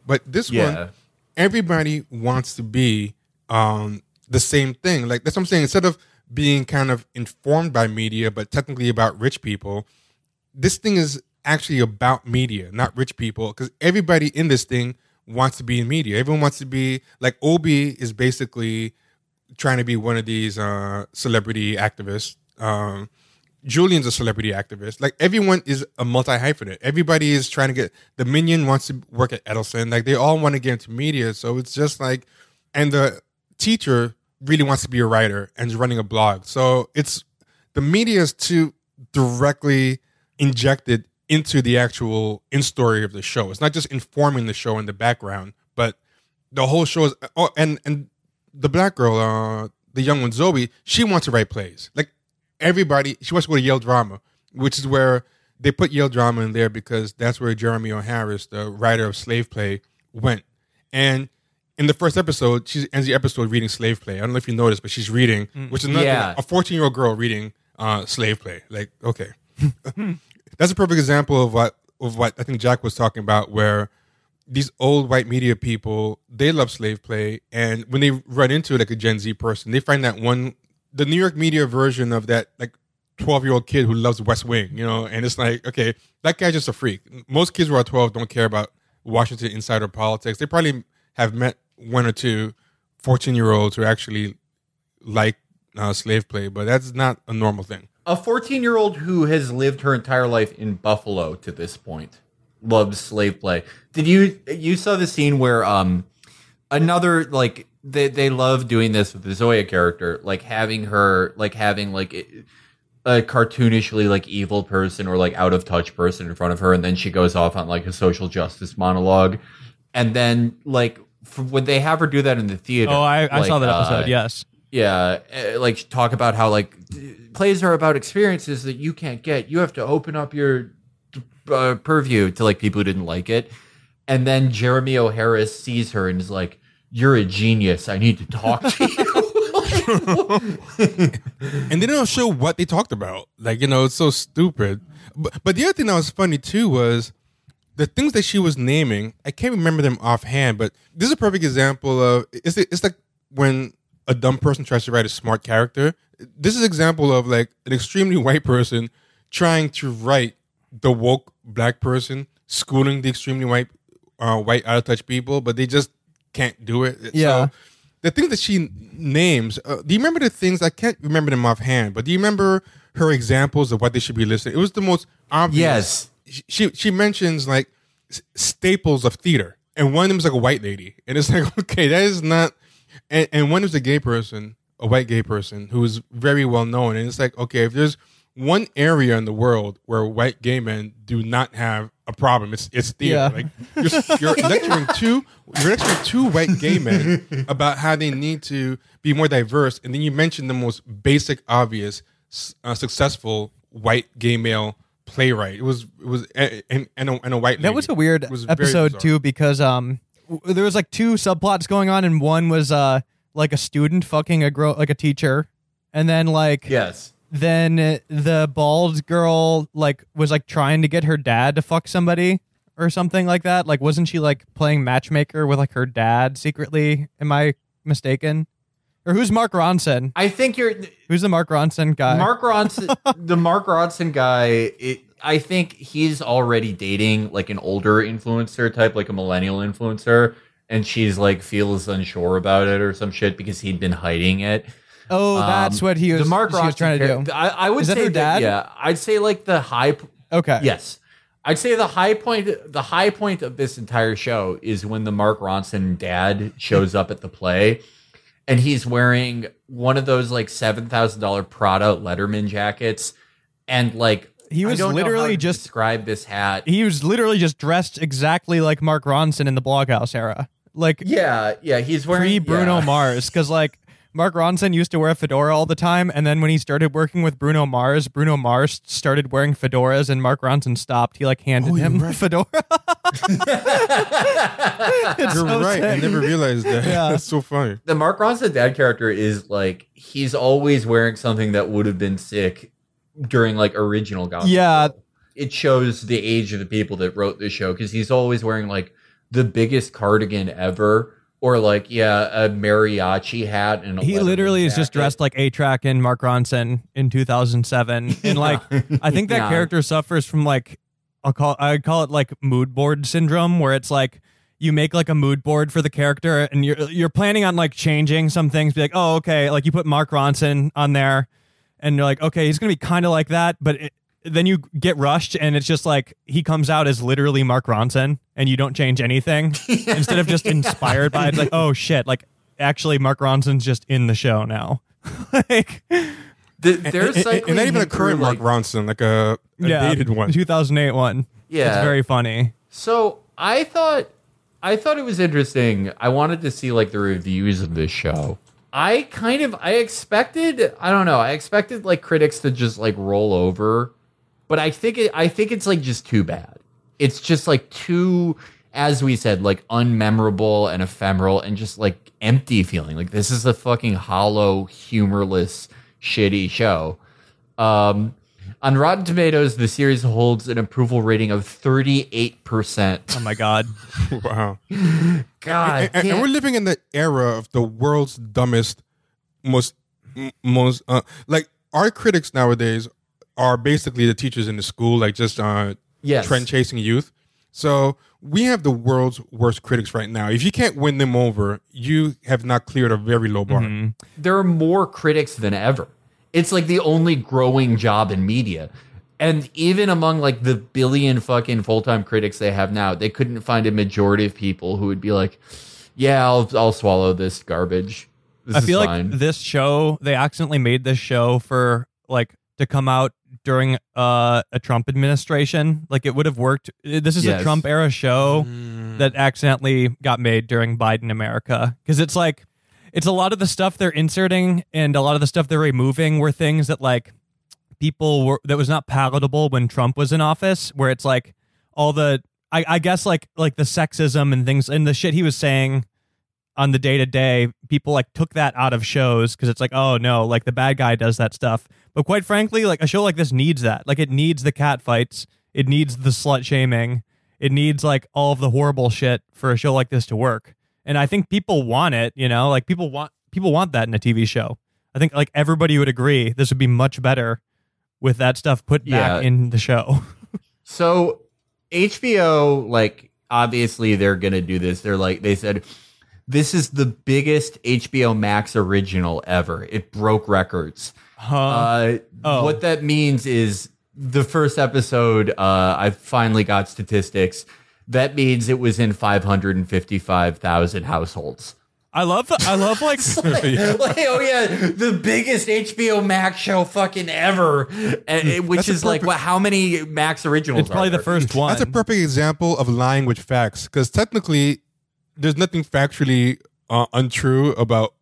Speaker 2: But this
Speaker 1: Yeah.
Speaker 2: one, everybody wants to be um, the same thing. Like that's what I'm saying. Instead of being kind of informed by media, but technically about rich people, this thing is actually about media, not rich people, because everybody in this thing wants to be in media. Everyone wants to be like Obie is basically trying to be one of these uh, celebrity activists. Um, Julien's a celebrity activist. Like everyone is a multi hyphenate. Everybody is trying to get the minion wants to work at Edelman. Like they all want to get into media. So it's just like, and the teacher really wants to be a writer and is running a blog. So it's the media is too directly injected into the actual in story of the show. It's not just informing the show in the background, but the whole show is. Oh, and and the black girl, uh, the young one Zoe, she wants to write plays. Like everybody, she wants to go to Yale Drama, which is where they put Yale Drama in there because that's where Jeremy O. Harris, the writer of Slave Play, went. And in the first episode, she ends the episode reading Slave Play. I don't know if you noticed, but she's reading, which is not
Speaker 1: Yeah.
Speaker 2: a 14 year old girl reading uh, Slave Play. Like, okay, [laughs] that's a perfect example of what of what I think Jack was talking about, where these old white media people they love slave play, and when they run into like a Gen Z person, they find that one the New York media version of that like twelve year old kid who loves West Wing, you know, and it's like okay, that guy's just a freak. Most kids who are twelve don't care about Washington insider politics. They probably have met one or two 14 year olds who actually like uh, slave play, but that's not a normal thing.
Speaker 1: A 14 year old who has lived her entire life in Buffalo to this point loves slave play. Did you you saw the scene where um another like they they love doing this with the Zoya character, like having her like having like a cartoonishly like evil person or like out of touch person in front of her, and then she goes off on like a social justice monologue, and then like when they have her do that in the theater.
Speaker 3: Oh, I, I
Speaker 1: like,
Speaker 3: saw that
Speaker 1: uh,
Speaker 3: episode. yes.
Speaker 1: yeah, uh, like talk about how like plays are about experiences that you can't get. You have to open up your uh, purview to like people who didn't like it, and then Jeremy O. Harris sees her and is like, "You're a genius. I need to talk to you." [laughs] [laughs]
Speaker 2: and they don't show what they talked about. Like you know, it's so stupid. But, but the other thing that was funny too was the things that she was naming. I can't remember them offhand, but this is a perfect example of it's it's like when a dumb person tries to write a smart character. This is an example of like an extremely white person trying to write the woke black person schooling the extremely white uh, white out of touch people, but they just can't do it.
Speaker 3: Yeah.
Speaker 2: So, the things that she names, uh, do you remember the things? I can't remember them offhand, but do you remember her examples of what they should be listening? It was the most obvious.
Speaker 1: yes,
Speaker 2: She she mentions like staples of theater, and one of them is like a white lady, and it's [laughs] like okay, that is not. And, and one is a gay person, a white gay person who is very well known, and it's like okay, if there's one area in the world where white gay men do not have a problem. It's it's theater.
Speaker 3: Yeah.
Speaker 2: Like you're, you're [laughs] lecturing two you're lecturing two white gay men [laughs] about how they need to be more diverse, and then you mention the most basic, obvious, uh, successful white gay male playwright. It was it was and and a, and a white.
Speaker 3: That
Speaker 2: lady.
Speaker 3: was a weird
Speaker 2: was
Speaker 3: episode too because um w- there was like two subplots going on and one was uh like a student fucking a girl like a teacher and then like
Speaker 1: Yes.
Speaker 3: Then the bald girl like was like trying to get her dad to fuck somebody or something like that like wasn't she like playing matchmaker with like her dad secretly am i mistaken or who's mark ronson
Speaker 1: I think you're
Speaker 3: who's the mark ronson guy
Speaker 1: Mark Ronson. [laughs] the Mark Ronson guy. It, I think he's already dating like an older influencer type, like a millennial influencer, and she's like feels unsure about it or some shit because he'd been hiding it.
Speaker 3: Oh that's
Speaker 1: Um,
Speaker 3: what he was,
Speaker 1: the Mark
Speaker 3: she was trying to do
Speaker 1: I, I would
Speaker 3: Is that
Speaker 1: say
Speaker 3: her dad?
Speaker 1: yeah, I'd say like the high. p-
Speaker 3: okay
Speaker 1: Yes. I'd say the high point the high point of this entire show is when the Mark Ronson dad shows up at the play and he's wearing one of those like $7,000 Prada Letterman jackets and like
Speaker 3: He
Speaker 1: I
Speaker 3: was
Speaker 1: don't know how
Speaker 3: literally
Speaker 1: to
Speaker 3: just-
Speaker 1: describe this hat.
Speaker 3: he was literally just dressed exactly like Mark Ronson in the Bloghouse era. Like
Speaker 1: Yeah, yeah, he's wearing
Speaker 3: pre Bruno
Speaker 1: yeah.
Speaker 3: Mars. Because like Mark Ronson used to wear a fedora all the time, and then when he started working with Bruno Mars, Bruno Mars started wearing fedoras, and Mark Ronson stopped. He like handed
Speaker 2: Oh,
Speaker 3: him the [laughs]
Speaker 2: right.
Speaker 3: fedora. [laughs]
Speaker 2: You're
Speaker 3: so
Speaker 2: right. I never realized that.
Speaker 3: Yeah.
Speaker 2: That's so funny.
Speaker 1: The Mark Ronson dad character is like he's always wearing something that would have been sick during like original Gossip
Speaker 3: Yeah.
Speaker 1: Girl. It shows the age of the people that wrote the show because he's always wearing like the biggest cardigan ever, or like yeah, a mariachi hat and a
Speaker 3: He literally is just dressed like A-Trak and Mark Ronson in 2007, [laughs] and like I think that
Speaker 1: Yeah.
Speaker 3: character suffers from like I'll call I call it like mood board syndrome, where it's like you make like a mood board for the character, and you're you're planning on like changing some things. Be like, oh okay, like you put Mark Ronson on there, and you're like, okay, he's gonna be kind of like that, but. It, then you get rushed, and it's just like he comes out as literally Mark Ronson, and you don't change anything [laughs] instead of just inspired by it. It's like, oh shit, like actually Mark Ronson's just in the show now. [laughs] like
Speaker 1: The, they're
Speaker 2: And- and, and not even a current Mark
Speaker 1: like-
Speaker 2: Ronson, like a, a
Speaker 3: yeah,
Speaker 2: dated one.
Speaker 3: 2008 one.
Speaker 1: Yeah.
Speaker 3: It's very funny.
Speaker 1: So I thought I thought it was interesting. I wanted to see like the reviews of this show. I kind of I expected I don't know I expected like critics to just like roll over, but I think it I think it's like just too bad. It's just like too as we said like unmemorable and ephemeral and just like empty feeling. Like this is a fucking hollow, humorless, shitty show. Um, on Rotten Tomatoes, the series holds an approval rating of 38%.
Speaker 3: Oh my god. [laughs]
Speaker 2: wow.
Speaker 1: God,
Speaker 2: and, and
Speaker 1: damn.
Speaker 2: we're living in the era of the world's dumbest, most, most uh, like our critics nowadays are basically the teachers in the school, like just uh,
Speaker 1: Yes.
Speaker 2: trend chasing youth. So we have the world's worst critics right now. If you can't win them over, you have not cleared a very low bar.
Speaker 3: Mm-hmm.
Speaker 1: there are more critics than ever. It's like the only growing job in media. And even among like the billion fucking full time critics they have now, they couldn't find a majority of people who would be like, yeah, I'll, I'll swallow this garbage. This
Speaker 3: I
Speaker 1: is
Speaker 3: feel
Speaker 1: fine.
Speaker 3: like this show they accidentally made this show for like to come out during uh, a Trump administration. Like it would have worked. This is
Speaker 1: Yes.
Speaker 3: a Trump era show that accidentally got made during Biden America because it's like it's a lot of the stuff they're inserting and a lot of the stuff they're removing were things that like people were that was not palatable when Trump was in office. Where it's like all the I, I guess like like the sexism and things and the shit he was saying on the day to day, people like took that out of shows because it's like, oh no, like the bad guy does that stuff. But quite frankly, like a show like this needs that. Like it needs the cat fights, it needs the slut shaming, it needs like all of the horrible shit for a show like this to work. And I think people want it, you know, like people want people want that in a TV show. I think like everybody would agree this would be much better with that stuff put back
Speaker 1: Yeah.
Speaker 3: in the show. [laughs]
Speaker 1: So HBO, like, obviously they're gonna do this. They're like, they said, this is the biggest HBO Max original ever. It broke records.
Speaker 3: Huh?
Speaker 1: Uh,
Speaker 3: oh.
Speaker 1: What that means is the first episode, uh, I finally got statistics. That means it was in 555,000 households.
Speaker 3: I love I love like [laughs] [laughs]
Speaker 1: like, oh yeah, the biggest HBO Max show fucking ever, and, it- which
Speaker 2: That's a
Speaker 1: is like
Speaker 2: perfect-
Speaker 1: what? How many Max originals?
Speaker 3: it's probably
Speaker 1: are
Speaker 3: the first one.
Speaker 2: That's a perfect example of lying with facts because technically, there's nothing factually uh, untrue about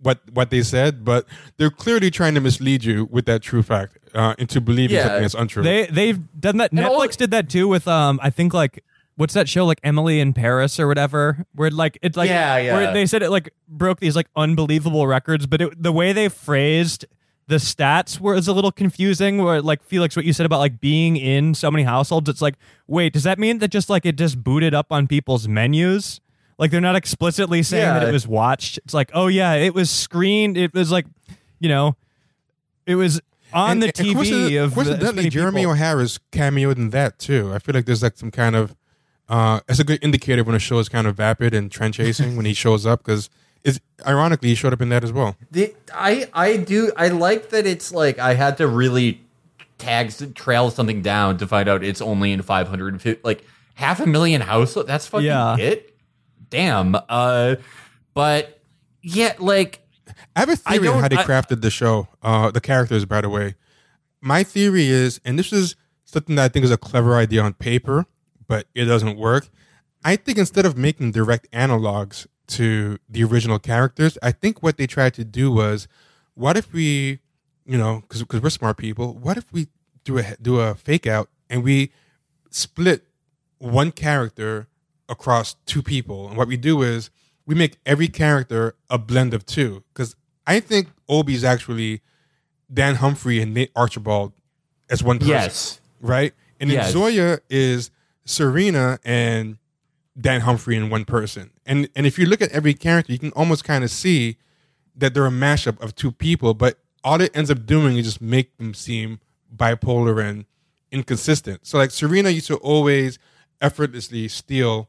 Speaker 2: what what they said, but they're clearly trying to mislead you with that true fact uh, into believing
Speaker 1: Yeah.
Speaker 2: something that's untrue.
Speaker 3: They they've done that.
Speaker 1: And
Speaker 3: Netflix
Speaker 1: all-
Speaker 3: did that too with um I think like what's that show like Emily in Paris or whatever where like it's like
Speaker 1: Yeah, yeah.
Speaker 3: where they said it like broke these like unbelievable records, but it, the way they phrased the stats was a little confusing. Where like Felix, what you said about like being in so many households, it's like wait, does that mean that just like it just booted up on people's menus? Like they're not explicitly saying that it was watched. It's like oh yeah, it was screened. It was like you know, it was on
Speaker 2: And-
Speaker 3: the
Speaker 2: and
Speaker 3: TV
Speaker 2: coincident-
Speaker 3: of the, as
Speaker 2: coincidentally,
Speaker 3: many
Speaker 2: Jeremy
Speaker 3: people.
Speaker 2: O'Hara's cameoed in that too. I feel like there's like some kind of uh, it's a good indicator when a show is kind of vapid and trend chasing when he [laughs] shows up because it's ironically he showed up in that as well.
Speaker 1: The, I I do I like that it's like I had to really tag trail something down to find out it's only in 550 like half a million households. That's fucking
Speaker 3: Yeah.
Speaker 1: it. Damn. Uh, but yeah, like
Speaker 2: I have a theory on how they
Speaker 1: I-
Speaker 2: crafted the show, uh, the characters, by the way. My theory is, and this is something that I think is a clever idea on paper, but it doesn't work. I think instead of making direct analogs to the original characters, I think what they tried to do was, what if we, you know, because we're smart people, what if we do a do a fake out and we split one character across two people. And what we do is we make every character a blend of two. Because I think Obie's actually Dan Humphrey and Nate Archibald as one person.
Speaker 1: yes.
Speaker 2: Right? And then
Speaker 1: Yes.
Speaker 2: Zoya is Serena and Dan Humphrey in one person. And and if you look at every character, you can almost kind of see that they're a mashup of two people, but all it ends up doing is just make them seem bipolar and inconsistent. So like Serena used to always effortlessly steal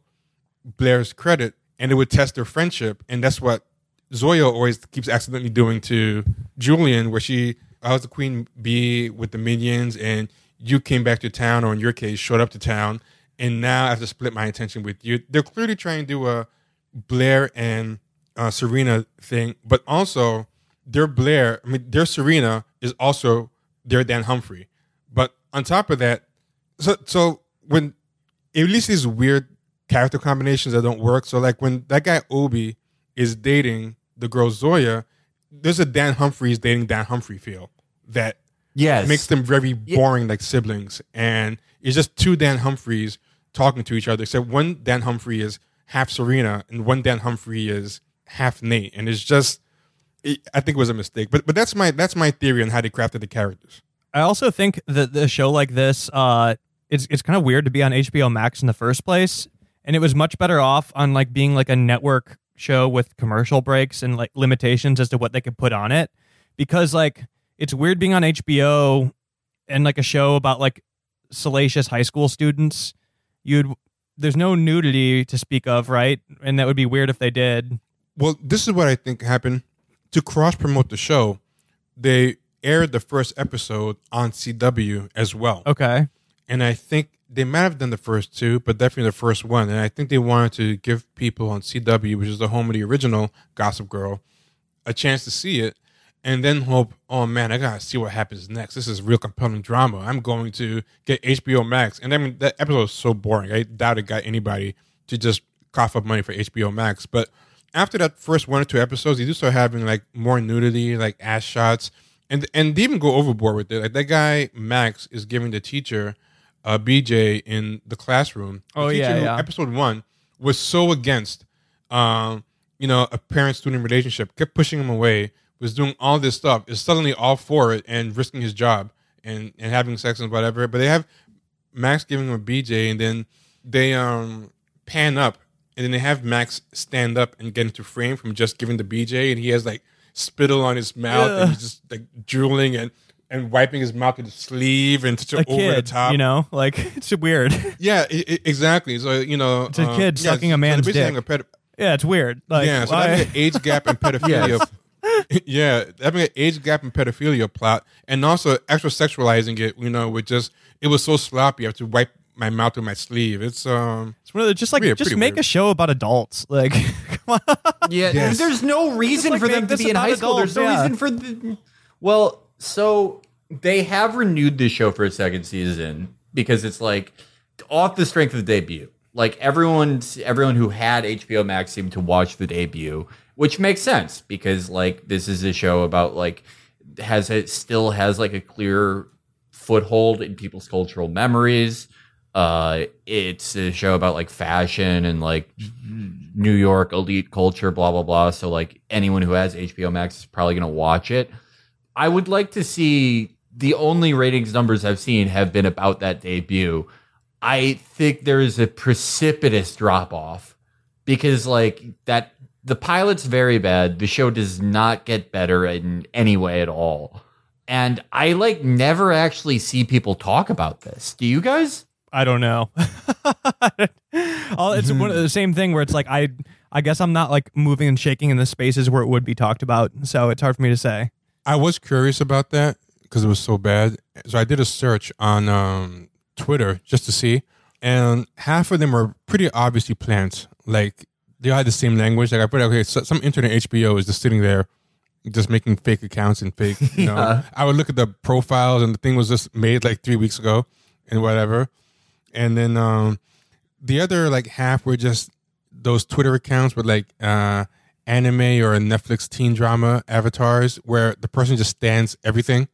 Speaker 2: Blair's credit and it would test their friendship. And that's what Zoya always keeps accidentally doing to Julien, where she, I was the queen bee with the minions and you came back to town, or in your case, showed up to town. And now I have to split my attention with you. They're clearly trying to do a Blair and uh, Serena thing, but also their Blair, I mean, their Serena is also their Dan Humphrey. But on top of that, so so when these weird character combinations that don't work. So like when that guy Obie is dating the girl Zoya, there's a Dan Humphreys dating Dan Humphrey feel that
Speaker 1: Yes.
Speaker 2: makes them very boring like siblings. And it's just two Dan Humphreys talking to each other. Except one Dan Humphrey is half Serena and one Dan Humphrey is half Nate. And it's just it, I think it was a mistake. But but that's my that's my theory on how they crafted the characters.
Speaker 3: I also think that the show like this, uh, it's it's kind of weird to be on HBO Max in the first place, and it was much better off on like being like a network show with commercial breaks and like limitations as to what they could put on it, because like it's weird being on HBO and like a show about like salacious high school students. You'd there's no nudity to speak of, right? And that would be weird if they did.
Speaker 2: Well, this is what I think happened. To cross promote the show, they aired the first episode on CW as well.
Speaker 3: Okay.
Speaker 2: And I think they might have done the first two, but definitely the first one. And I think they wanted to give people on CW, which is the home of the original Gossip Girl, a chance to see it and then hope, oh man, I gotta see what happens next. This is real compelling drama. I'm going to get HBO Max. And I mean, that episode was so boring. I doubt it got anybody to just cough up money for HBO Max. But after that first one or two episodes, they do start having like more nudity, like ass shots. And, and they even go overboard with it. Like that guy, Max, is giving the teacher uh, BJ in the classroom. The
Speaker 3: Oh, yeah, yeah.
Speaker 2: Episode one was so against, um, you know, a parent-student relationship. Kept pushing him away. Was doing all this stuff. Is suddenly all for it and risking his job and and having sex and whatever. But they have Max giving him a BJ, and then they um pan up, and then they have Max stand up and get into frame from just giving the BJ, and he has like spittle on his mouth, and he's just like drooling and and wiping his mouth with his sleeve and such
Speaker 3: A
Speaker 2: over the top.
Speaker 3: you know, like [laughs] it's weird. [laughs]
Speaker 2: Yeah, i i exactly. So you know,
Speaker 3: It's a
Speaker 2: um,
Speaker 3: kid
Speaker 2: yeah,
Speaker 3: sucking a man's
Speaker 2: they're
Speaker 3: dick.
Speaker 2: a ped-
Speaker 3: yeah, it's weird. Like,
Speaker 2: yeah, so
Speaker 3: why-
Speaker 2: having an age gap and [laughs] pedophilia. yeah, having an age gap and pedophilia plot, and also extra sexualizing it. You know, with just it was so sloppy. I have to wipe my mouth with my sleeve. It's um,
Speaker 3: It's one of the, just like
Speaker 2: Weird,
Speaker 3: just make
Speaker 2: weird.
Speaker 3: a show about adults. Like,
Speaker 1: Yeah,
Speaker 2: Yes.
Speaker 1: there's no reason
Speaker 3: like,
Speaker 1: for them to be in
Speaker 3: about
Speaker 1: high school.
Speaker 3: adults,
Speaker 1: there's no
Speaker 3: yeah.
Speaker 1: reason for the. Well, so they have renewed this show for a second season because it's like off the strength of the debut. Like everyone, everyone who had HBO Max seemed to watch the debut, which makes sense because like this is a show about like has it still has like a clear foothold in people's cultural memories. Uh, it's a show about like fashion and like New York elite culture, blah blah blah. So like anyone who has HBO Max is probably gonna watch it. I would like to see the only ratings numbers I've seen have been about that debut. I think there is a precipitous drop off because like that the pilot's very bad. The show does not get better in any way at all. And I like never actually see people talk about this. Do you guys?
Speaker 3: I don't know. [laughs] It's one of hmm. the same thing where it's like I I guess I'm not like moving and shaking in the spaces where it would be talked about, so it's hard for me to say.
Speaker 2: I was curious about that because it was so bad. So I did a search on um, Twitter just to see, and half of them were pretty obviously plants. Like they had the same language. Like I put, okay, so some internet HBO is just sitting there, just making fake accounts and fake. You know, [laughs]
Speaker 1: Yeah.
Speaker 2: I would look at the profiles, and the thing was just made like three weeks ago, and whatever. And then um, the other like half were just those Twitter accounts with like uh, anime or a Netflix teen drama avatars where the person just stands everything.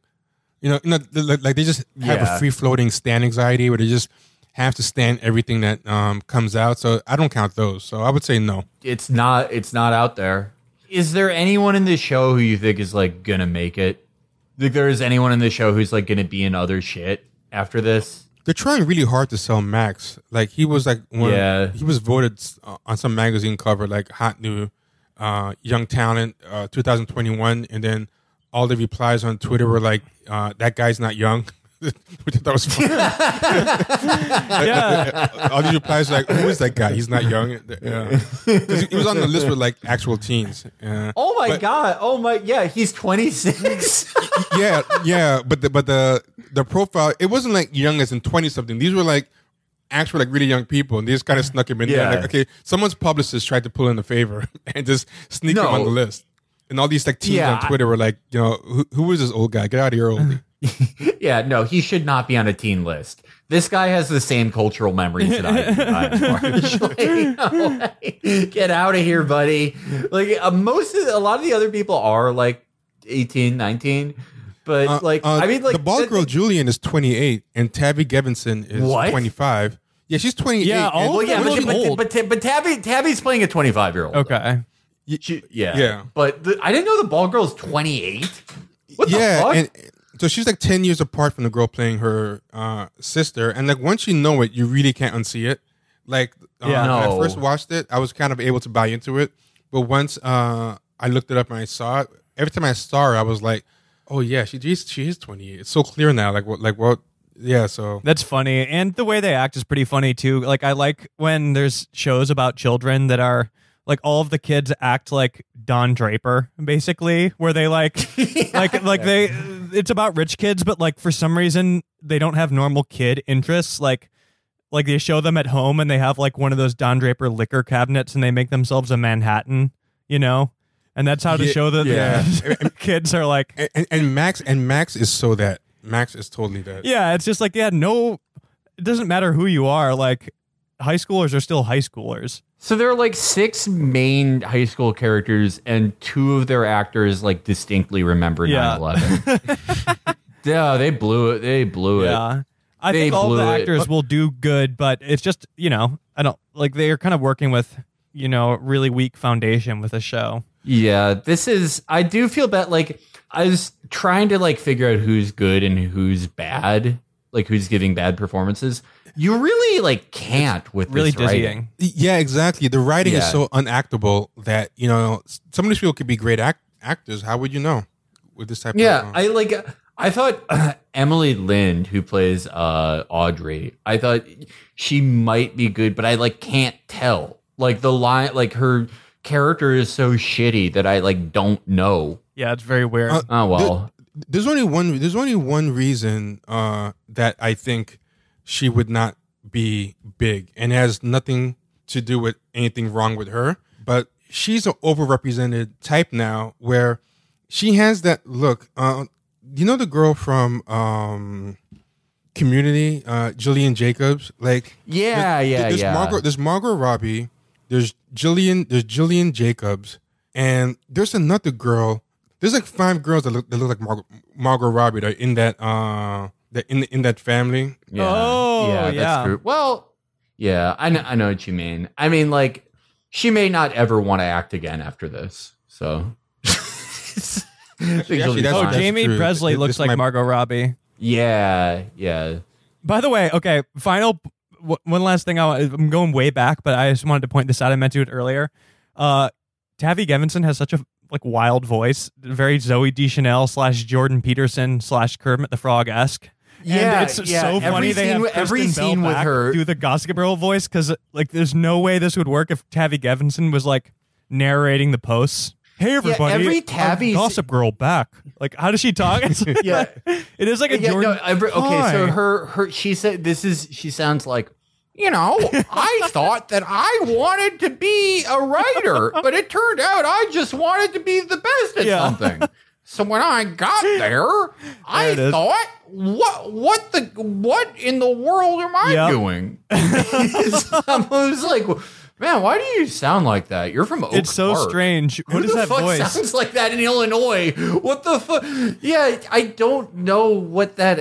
Speaker 2: You know, you know, like they just have
Speaker 1: Yeah.
Speaker 2: a free floating stand anxiety where they just have to stand everything that um, comes out. So I don't count those. So I would say no.
Speaker 1: It's not it's not out there. Is there anyone in this show who you think is like gonna make it? Like there is anyone in this show who's like gonna be in other shit after this?
Speaker 2: They're trying really hard to sell Max. Like he was like one,
Speaker 1: Yeah.
Speaker 2: he was voted uh, on some magazine cover like hot new uh, young talent uh, 2021, and then all the replies on Twitter were like, uh, "That guy's not young," [laughs] which I thought was funny. [laughs]
Speaker 3: Yeah, [laughs]
Speaker 2: all these replies were like, "Who is that guy? He's not young." Yeah. 'Cause he was on the list with like actual teens. Yeah.
Speaker 1: Oh my
Speaker 2: But-
Speaker 1: god! Oh my yeah, he's twenty six.
Speaker 2: yeah, yeah, but the but the the profile it wasn't like young as in twenty something. These were like actual like really young people, and they just kind of snuck him in
Speaker 1: Yeah.
Speaker 2: there. Like, okay, someone's publicist tried to pull in a favor [laughs] and just sneak him on the list. And all these like teens
Speaker 1: Yeah,
Speaker 2: on Twitter were like, you know, who, who is this old guy? Get out of here early. [laughs]
Speaker 1: yeah, no, he should not be on a teen list. This guy has the same cultural memories that I do. No. [laughs] Get out of here, buddy. Like uh, most of the, a lot of the other people are like 18, 19. But
Speaker 2: Uh,
Speaker 1: like
Speaker 2: uh,
Speaker 1: I mean like
Speaker 2: the bald
Speaker 1: th-
Speaker 2: girl Julien is twenty eight, and Tavi Gevinson is
Speaker 1: What?
Speaker 2: twenty five. Yeah, she's twenty eight.
Speaker 3: Yeah, all
Speaker 1: well, yeah, but, but, but, but, Tavi Tavi's playing a 25 year old.
Speaker 3: okay.
Speaker 1: yeah.
Speaker 2: Yeah.
Speaker 1: But the, I didn't know the bald girl's 28. What the
Speaker 2: yeah,
Speaker 1: fuck?
Speaker 2: and so she's like ten years apart from the girl playing her uh, sister, and like once you know it, you really can't unsee it. Like uh,
Speaker 3: Yeah.
Speaker 2: when I first watched it, I was kind of able to buy into it, but once uh, I looked it up and I saw it, every time I saw her, I was like, "Oh yeah, she she's, she is twenty eight. It's so clear now. Like what, like what? Yeah. So
Speaker 3: That's funny. And the way they act is pretty funny too. Like I like when there's shows about children that are like all of the kids act like Don Draper, basically, where they like [laughs] like like they it's about rich kids, but like for some reason they don't have normal kid interests. Like like they show them at home and they have like one of those Don Draper liquor cabinets and they make themselves a Manhattan, you know? And that's how to
Speaker 2: Yeah,
Speaker 3: show that
Speaker 2: yeah. [laughs]
Speaker 3: the kids are like
Speaker 2: and, and, and Max and Max is so that Max is totally that.
Speaker 3: Yeah, it's just like yeah, no, it doesn't matter who you are. Like high schoolers are still high schoolers.
Speaker 1: So there are like six main high school characters, and two of their actors like distinctly remember
Speaker 3: Yeah.
Speaker 1: 9/11. [laughs] yeah, they blew it. They blew it.
Speaker 3: Yeah, I
Speaker 1: They
Speaker 3: think all the
Speaker 1: blew it.
Speaker 3: actors will do good, but it's just you know I don't like they are kind of working with you know really weak foundation with the show.
Speaker 1: Yeah, this is. I do feel bad. Like I was trying to like figure out who's good and who's bad, like who's giving bad performances. You really like can't with
Speaker 3: Really
Speaker 1: this writing.
Speaker 2: Yeah, exactly. The writing is so unactable that you know some of these people could be great act- actors. How would you know with this type?
Speaker 1: Yeah,
Speaker 2: of, uh,
Speaker 1: I like. I thought [clears throat] Emily Lind, who plays uh, Audrey, I thought she might be good, but I like can't tell. Like the line, like her character is so shitty that I like don't know.
Speaker 3: Yeah, it's very weird.
Speaker 2: Uh,
Speaker 1: Oh well,
Speaker 2: there's only one. There's only one reason uh, that I think she would not be big, and it has nothing to do with anything wrong with her. But she's an overrepresented type now, where she has that look. Uh, you know the girl from um, Community, uh, Gillian Jacobs, like
Speaker 1: Yeah,
Speaker 2: there's,
Speaker 1: yeah,
Speaker 2: there's
Speaker 1: yeah.
Speaker 2: Margot, there's Margot Robbie, there's Gillian, there's Gillian Jacobs, and there's another girl. There's like five girls that look that look like Margot, Margot Robbie that are in that uh that in in that family.
Speaker 1: Yeah.
Speaker 3: Oh,
Speaker 1: yeah, that's
Speaker 3: yeah.
Speaker 1: true. Well, yeah, I know, I know what you mean. I mean, like, she may not ever want to act again after this. So, [laughs]
Speaker 2: actually,
Speaker 1: She'll be
Speaker 2: that's-
Speaker 3: Oh. Jamie
Speaker 2: true.
Speaker 3: Presley
Speaker 2: This-
Speaker 3: looks like
Speaker 2: might-
Speaker 3: Margot Robbie.
Speaker 1: yeah, yeah.
Speaker 3: By the way, okay, final w- one last thing. I, I'm going way back, but I just wanted to point this out. I meant to it earlier. Uh, Tavi Gevinson has such a like wild voice, very Zooey Deschanel slash Jordan Peterson slash Kermit the Frog esque.
Speaker 1: Yeah,
Speaker 3: and it's
Speaker 1: yeah,
Speaker 3: so
Speaker 1: every
Speaker 3: funny they
Speaker 1: scene
Speaker 3: have
Speaker 1: every
Speaker 3: Kristen Bell
Speaker 1: scene with her-
Speaker 3: do the Gossip Girl voice because like there's no way this would work if Tavi Gevinson was like narrating the posts. Hey everybody,
Speaker 1: every
Speaker 3: I'm
Speaker 1: Tavi's-
Speaker 3: Gossip Girl back. Like how does she talk? [laughs]
Speaker 1: Yeah. [laughs]
Speaker 3: it is like a
Speaker 1: yeah,
Speaker 3: Jordan.
Speaker 1: no, every, okay, so her her she said this is she sounds like you know, [laughs] I thought that I wanted to be a writer, but it turned out I just wanted to be the best at
Speaker 3: Yeah.
Speaker 1: something. So when I got there, I thought, what what the what in the world am I
Speaker 3: Yep.
Speaker 1: doing? I was like, man, why do you sound like that? You're from Oak
Speaker 3: it's so
Speaker 1: Park.
Speaker 3: strange.
Speaker 1: Who
Speaker 3: What is
Speaker 1: the
Speaker 3: that
Speaker 1: fuck
Speaker 3: voice?
Speaker 1: sounds like that in Illinois? What the fuck? Yeah, I don't know what that.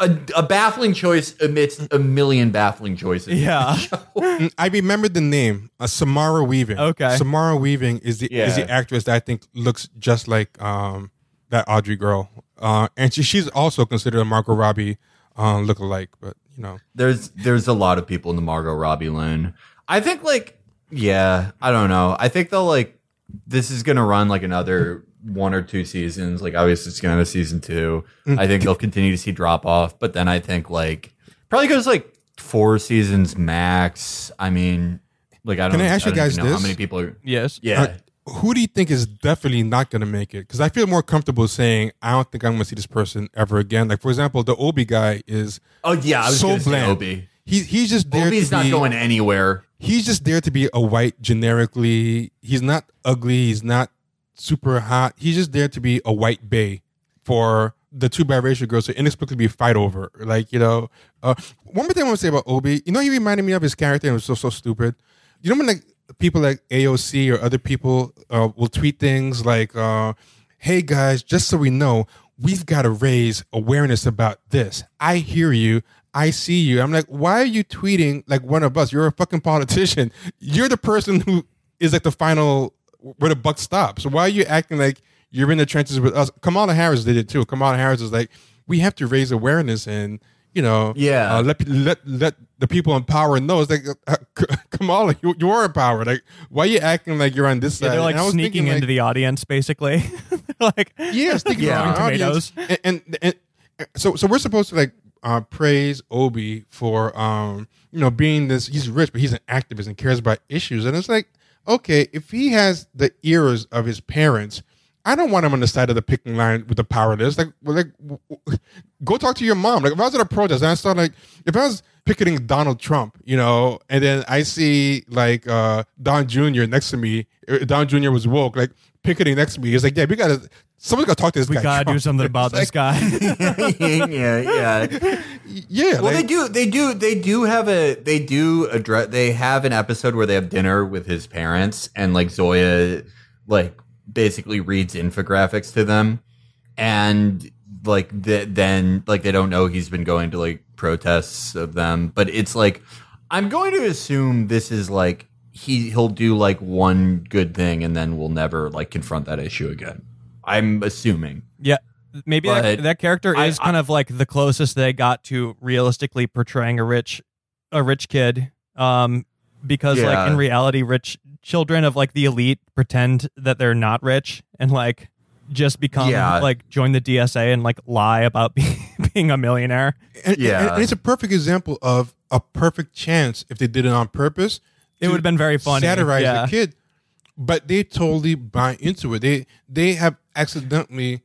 Speaker 1: A, a baffling choice amidst a million baffling choices.
Speaker 3: Yeah. [laughs]
Speaker 2: Mm, I remember the name, uh, Samara Weaving.
Speaker 3: Okay.
Speaker 2: Samara Weaving is the is the actress that I think looks just like um that Audrey girl. Uh, and she, she's also considered a Margot Robbie uh, lookalike, but you know.
Speaker 1: There's there's a lot of people in the Margot Robbie lane. I think like yeah, I don't know. I think they'll like this is gonna run like another one or two seasons. Like obviously it's gonna have a season two.
Speaker 2: Mm.
Speaker 1: I think they'll continue to see drop off, but then I think like probably goes like four seasons max. I mean, like I don't.
Speaker 2: Can I ask you
Speaker 1: don't
Speaker 2: guys
Speaker 1: even know
Speaker 2: this?
Speaker 1: How many people are?
Speaker 3: yes.
Speaker 1: Yeah.
Speaker 2: Uh, who do you think is definitely not going to make it? Because I feel more comfortable saying I don't think I'm going to see this person ever again. Like for example, the Obie guy is
Speaker 1: oh yeah, I was
Speaker 2: so
Speaker 1: gonna say
Speaker 2: bland.
Speaker 1: Obie.
Speaker 2: He, he's just there.
Speaker 1: Obie's
Speaker 2: to
Speaker 1: not
Speaker 2: be,
Speaker 1: going anywhere.
Speaker 2: He's just there to be a white generically. He's not ugly. He's not super hot. He's just there to be a white bay for the two biracial girls to inexplicably fight over. Like, you know, uh, one more thing I want to say about Obie, you know, he reminded me of his character and was so, so stupid. You know, when like people like AOC or other people uh, will tweet things like, uh, hey guys, just so we know, we've got to raise awareness about this. I hear you. I see you. I'm like, why are you tweeting like one of us? You're a fucking politician. [laughs] You're the person who is like the final where the buck stops. So why are you acting like you're in the trenches with us? Kamala Harris did it too. Kamala Harris is like, we have to raise awareness and you know,
Speaker 1: Yeah.
Speaker 2: uh, let let let the people in power know. It's like uh, [laughs] Kamala, you, you are in power. Like, why are you acting like you're on this
Speaker 3: Yeah,
Speaker 2: side?
Speaker 3: they're like
Speaker 2: And I was
Speaker 3: sneaking
Speaker 2: thinking,
Speaker 3: into
Speaker 2: like,
Speaker 3: the audience, basically. [laughs] like,
Speaker 2: yeah, sticking
Speaker 1: Yeah.
Speaker 2: around
Speaker 3: Throwing tomatoes.
Speaker 2: And, and, and so so we're supposed to like uh, praise Obie for um you know being this he's rich but he's an activist and cares about issues. And it's like okay if he has the ears of his parents I don't want him on the side of the picking line with the powerless like like w- w- go talk to your mom like if I was at a protest and I saw like if I was picketing Donald Trump you know and then I see like uh Don Jr. next to me uh, Don Jr. was woke like picketing next to me He's like yeah we gotta someone's gotta talk to this
Speaker 3: we
Speaker 2: guy
Speaker 3: gotta do something about
Speaker 2: It's
Speaker 3: this
Speaker 2: like,
Speaker 3: guy.
Speaker 1: yeah, [laughs] yeah.
Speaker 2: Yeah,
Speaker 1: Well, they do. They do. They do have a. They do address. They have an episode where they have dinner with his parents, and like Zoya, like basically reads infographics to them, and like the, then like they don't know he's been going to like protests of them, but it's like I'm going to assume this is like he he'll do like one good thing and then we'll never like confront that issue again. I'm assuming.
Speaker 3: yeah. Maybe that, that character
Speaker 1: I-
Speaker 3: is kind of like the closest they got to realistically portraying a rich a rich kid. Um because
Speaker 1: Yeah.
Speaker 3: like in reality rich children of like the elite pretend that they're not rich and like just become
Speaker 1: Yeah.
Speaker 3: like join the DSA and like lie about [laughs] being, being a millionaire.
Speaker 2: and,
Speaker 1: Yeah.
Speaker 2: and, and it's a perfect example of a perfect chance if they did it on purpose.
Speaker 3: It would have been very funny.
Speaker 2: Satirize
Speaker 3: yeah.
Speaker 2: the kid, but they totally buy into it. They they have accidentally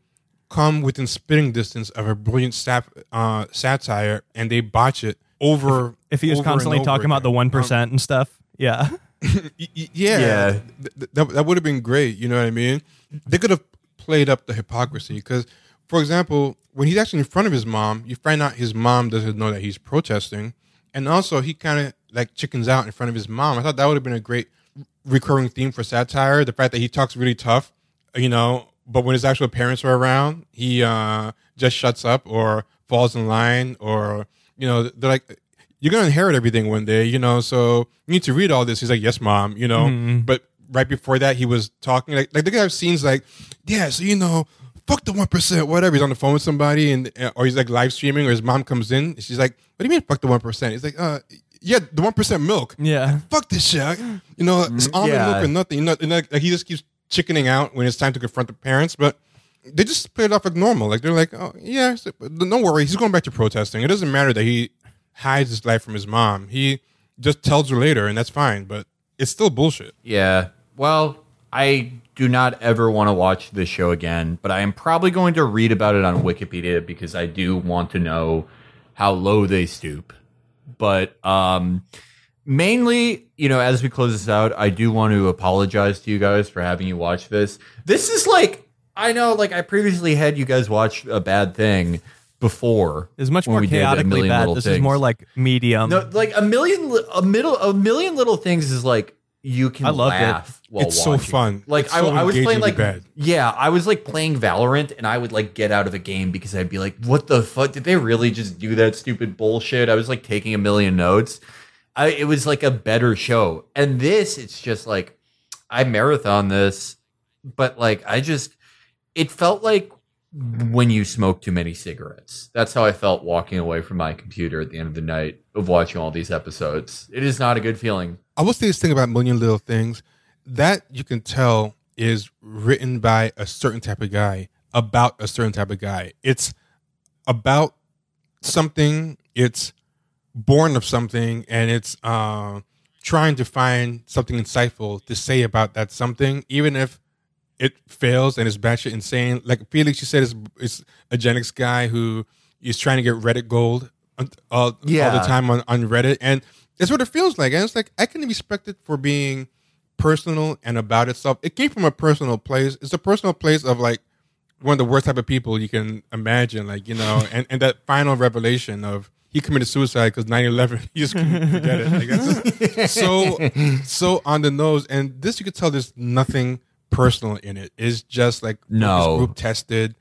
Speaker 2: come within spitting distance of a brilliant sat, uh, satire, and they botch it over.
Speaker 3: If he was constantly
Speaker 2: over
Speaker 3: talking about the one
Speaker 2: Um,
Speaker 3: and stuff. Yeah. [laughs]
Speaker 2: Yeah,
Speaker 1: Yeah.
Speaker 2: th- that, that would have been great. You know what I mean? They could have played up the hypocrisy because, for example, when he's actually in front of his mom, you find out his mom doesn't know that he's protesting, and also he kind of like chickens out in front of his mom. I thought that would have been a great recurring theme for satire. The fact that he talks really tough, you know, but when his actual parents are around, he uh, just shuts up or falls in line, or you know, they're like, "You're gonna inherit everything one day," you know. So you need to read all this. He's like, "Yes, mom," you know. Mm-hmm. But right before that, he was talking like like they could have scenes like, "Yeah, so you know." Fuck the one percent, whatever. He's on the phone with somebody, and uh, or he's like live streaming, or his mom comes in. And she's like, "What do you mean, fuck the one percent?" He's like, "Uh, yeah, the one percent milk."
Speaker 3: Yeah.
Speaker 2: fuck this shit. You know, it's mm, almond
Speaker 1: yeah.
Speaker 2: milk or nothing. You know, and like, like he just keeps chickening out when it's time to confront the parents, but they just play it off like normal. Like they're like, oh yeah, don't worry, he's going back to protesting. It doesn't matter that he hides his life from his mom. He just tells her later, and that's fine. But it's still bullshit.
Speaker 1: Yeah. Well, I do not ever want to watch this show again, but I am probably going to read about it on Wikipedia because I do want to know how low they stoop. But um mainly, you know, as we close this out, I do want to apologize to you guys for having you watch this. This is like I know like I previously had you guys watch a bad thing before.
Speaker 3: It's much more
Speaker 1: we did A
Speaker 3: chaotically bad.
Speaker 1: Little
Speaker 3: This is more like medium.
Speaker 1: No, like a million, a middle, a million little things is like you can
Speaker 3: I loved it.
Speaker 1: laugh while
Speaker 2: It's so fun.
Speaker 1: Like
Speaker 2: It's
Speaker 1: I,
Speaker 2: so
Speaker 1: I was playing like
Speaker 2: bad.
Speaker 1: yeah, I was like playing Valorant, and I would like get out of a game because I'd be like, "What the fuck? Did they really just do that stupid bullshit?" I was like taking a million notes. I, it was like a better show, and this, it's just like I marathon this, but like I just, it felt like when you smoke too many cigarettes. That's how I felt walking away from my computer at the end of the night of watching all these episodes. It is not a good feeling.
Speaker 2: I will say this thing about Million Little Things that you can tell is written by a certain type of guy about a certain type of guy. It's about something. It's born of something, and it's uh, trying to find something insightful to say about that something, even if it fails and is batshit insane. Like Felix, you said, is is a Gen X guy who is trying to get Reddit gold all, all the time on, on Reddit, and it's what it feels like. And it's like I can respect it for being personal and about itself. It came from a personal place. It's a personal place of like one of the worst type of people you can imagine. Like you know, and and that final revelation of he committed suicide because 9-11 he just couldn't forget it like that's just [laughs] so so on the nose and this you could tell there's nothing personal in it. It's just like
Speaker 1: No.
Speaker 2: group tested.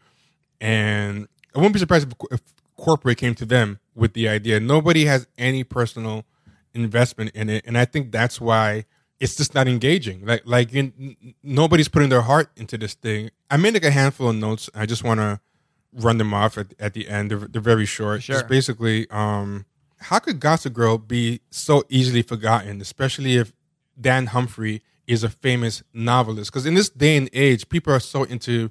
Speaker 2: And i wouldn't be surprised if, if corporate came to them with the idea. Nobody has any personal investment in it. And i think that's why it's just not engaging. Like like in, nobody's putting their heart into this thing. I made like a handful of notes. I just want to run them off at, at the end. They're, they're very short.
Speaker 3: Sure.
Speaker 2: just basically um how could gossip girl be so easily forgotten especially if dan humphrey is a famous novelist. Because in this day and age people are so into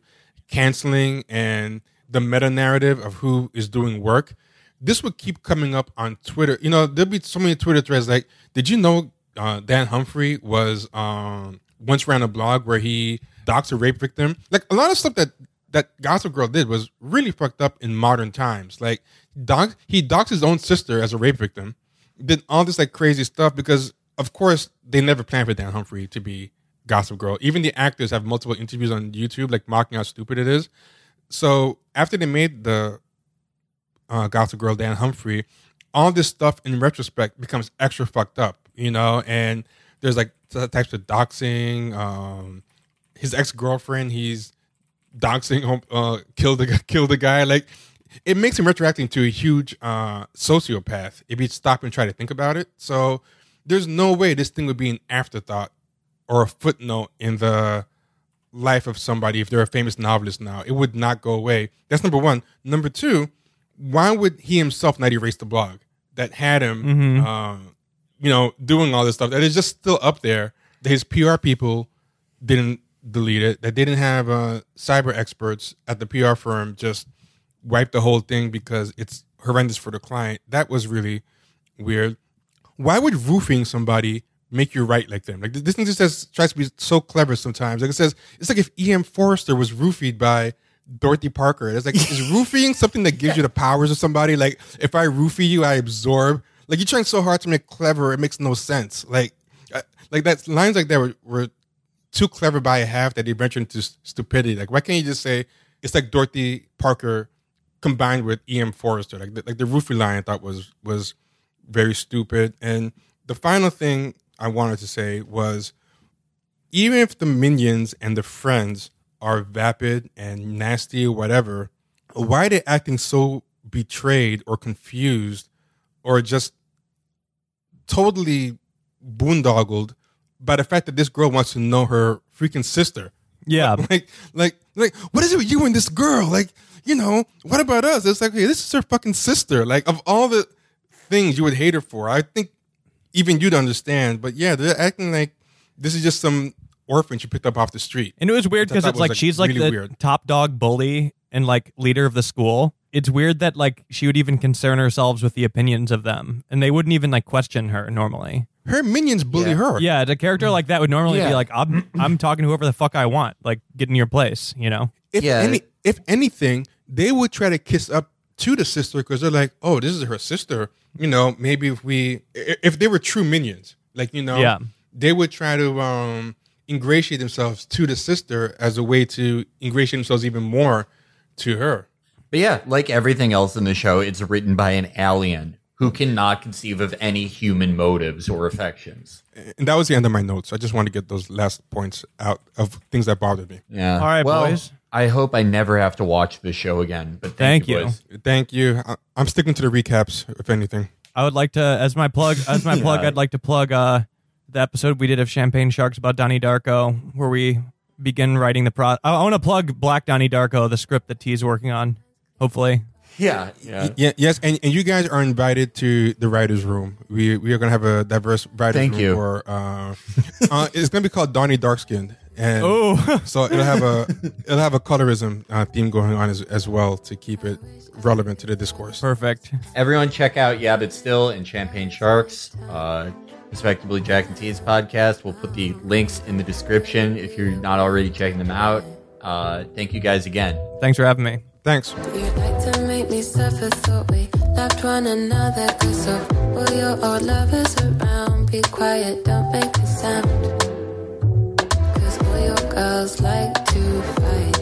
Speaker 2: canceling and the meta narrative of who is doing work. This would keep coming up on twitter. You know there'll be so many twitter threads. Like did you know uh, dan humphrey was um once ran a blog where he doxed a rape victim? Like a lot of stuff that that gossip girl did was really fucked up in modern times. Like dox he doxed his own sister as a rape victim did all this like crazy stuff because of course they never planned for Dan Humphrey to be Gossip Girl. Even the actors have multiple interviews on YouTube like mocking how stupid it is. So after they made the uh, Gossip Girl Dan Humphrey, all this stuff in retrospect becomes extra fucked up, you know. And there's like types of doxing. Um, his ex girlfriend, he's doxing, uh, killed the [laughs] killed the guy. Like it makes him retroacting to a huge uh, sociopath if you stop and try to think about it. So there's no way this thing would be an afterthought or a footnote in the life of somebody if they're a famous novelist now. It would not go away. That's number one. Number two, why would he himself not erase the blog that had him, uh, you know, doing all this stuff that is just still up there? That his PR people didn't delete it. That they didn't have uh, cyber experts at the PR firm just wipe the whole thing because it's horrendous for the client. That was really weird. Why would roofing somebody make you write like them? Like this thing just says tries to be so clever sometimes. Like it says it's like if E.M. Forster was roofied by Dorothy Parker. It's like is roofing [laughs] something that gives you the powers of somebody? Like if I roofie you, I absorb. Like you're trying so hard to make clever, it makes no sense. Like uh, like that lines like that were, were too clever by a half that they venture into stupidity. Like, why can't you just say it's like Dorothy Parker combined with E.M. Forster? Like, the, like the roofie line I thought was was very stupid. And the final thing I wanted to say was, even if the minions and the friends are vapid and nasty or whatever, why are they acting so betrayed or confused or just totally boondoggled by the fact that this girl wants to know her freaking sister.
Speaker 3: Yeah. [laughs]
Speaker 2: Like, like, like, what is it with you and this girl? Like, you know, what about us? It's like, hey, this is her fucking sister. Like, of all the things you would hate her for, I think even you'd understand. But yeah, they're acting like this is just some orphan she picked up off the street.
Speaker 3: And it was weird because it's
Speaker 2: was,
Speaker 3: like,
Speaker 2: like,
Speaker 3: she's like
Speaker 2: really
Speaker 3: the
Speaker 2: weird.
Speaker 3: top dog bully and like leader of the school. It's weird that like she would even concern herself with the opinions of them, and they wouldn't even like question her normally.
Speaker 2: Her minions bully
Speaker 1: Yeah.
Speaker 2: her.
Speaker 3: Yeah, a character like that would normally be like, "I'm [clears throat] I'm talking to whoever the fuck I want, like get in your place," you know?
Speaker 2: If
Speaker 1: Yeah.
Speaker 2: any, if anything, they would try to kiss up to the sister because they're like, oh, this is her sister. You know, maybe if we, if they were true minions, like you know,
Speaker 3: Yeah.
Speaker 2: they would try to um ingratiate themselves to the sister as a way to ingratiate themselves even more to her.
Speaker 1: But yeah, like everything else in the show, it's written by an alien who cannot conceive of any human motives or affections.
Speaker 2: And that was the end of my notes. I just wanted to get those last points out of things that bothered me.
Speaker 1: Yeah.
Speaker 3: All right,
Speaker 1: well,
Speaker 3: boys.
Speaker 1: I hope I never have to watch the show again. But thank,
Speaker 3: Thank you.
Speaker 1: boys.
Speaker 2: Thank you. I, I'm sticking to the recaps, if anything.
Speaker 3: I would like to, as my plug, as my [laughs] plug, I'd like to plug uh, the episode we did of Champagne Sharks about Donnie Darko, where we begin writing the pro. I, I want to plug Black Donnie Darko, the script that T's working on. Hopefully,
Speaker 1: Yeah. Yeah.
Speaker 2: Yeah, yes, and, and you guys are invited to the writers' room. We we are going to have a diverse writers'
Speaker 1: Thank
Speaker 2: room.
Speaker 1: you.
Speaker 2: For, uh, [laughs] uh, it's going to be called Donnie Darkskinned, and
Speaker 3: oh, [laughs]
Speaker 2: so it'll have a it'll have a colorism uh, theme going on as, as well to keep it relevant to the discourse.
Speaker 3: perfect.
Speaker 1: Everyone check out Yeah But Still and Champagne Sharks, uh, respectively Jack and T's podcast. We'll put the links in the description if you're not already checking them out. Uh, thank you guys again.
Speaker 3: Thanks for having me.
Speaker 2: Thanks.
Speaker 4: You like girls like to fight.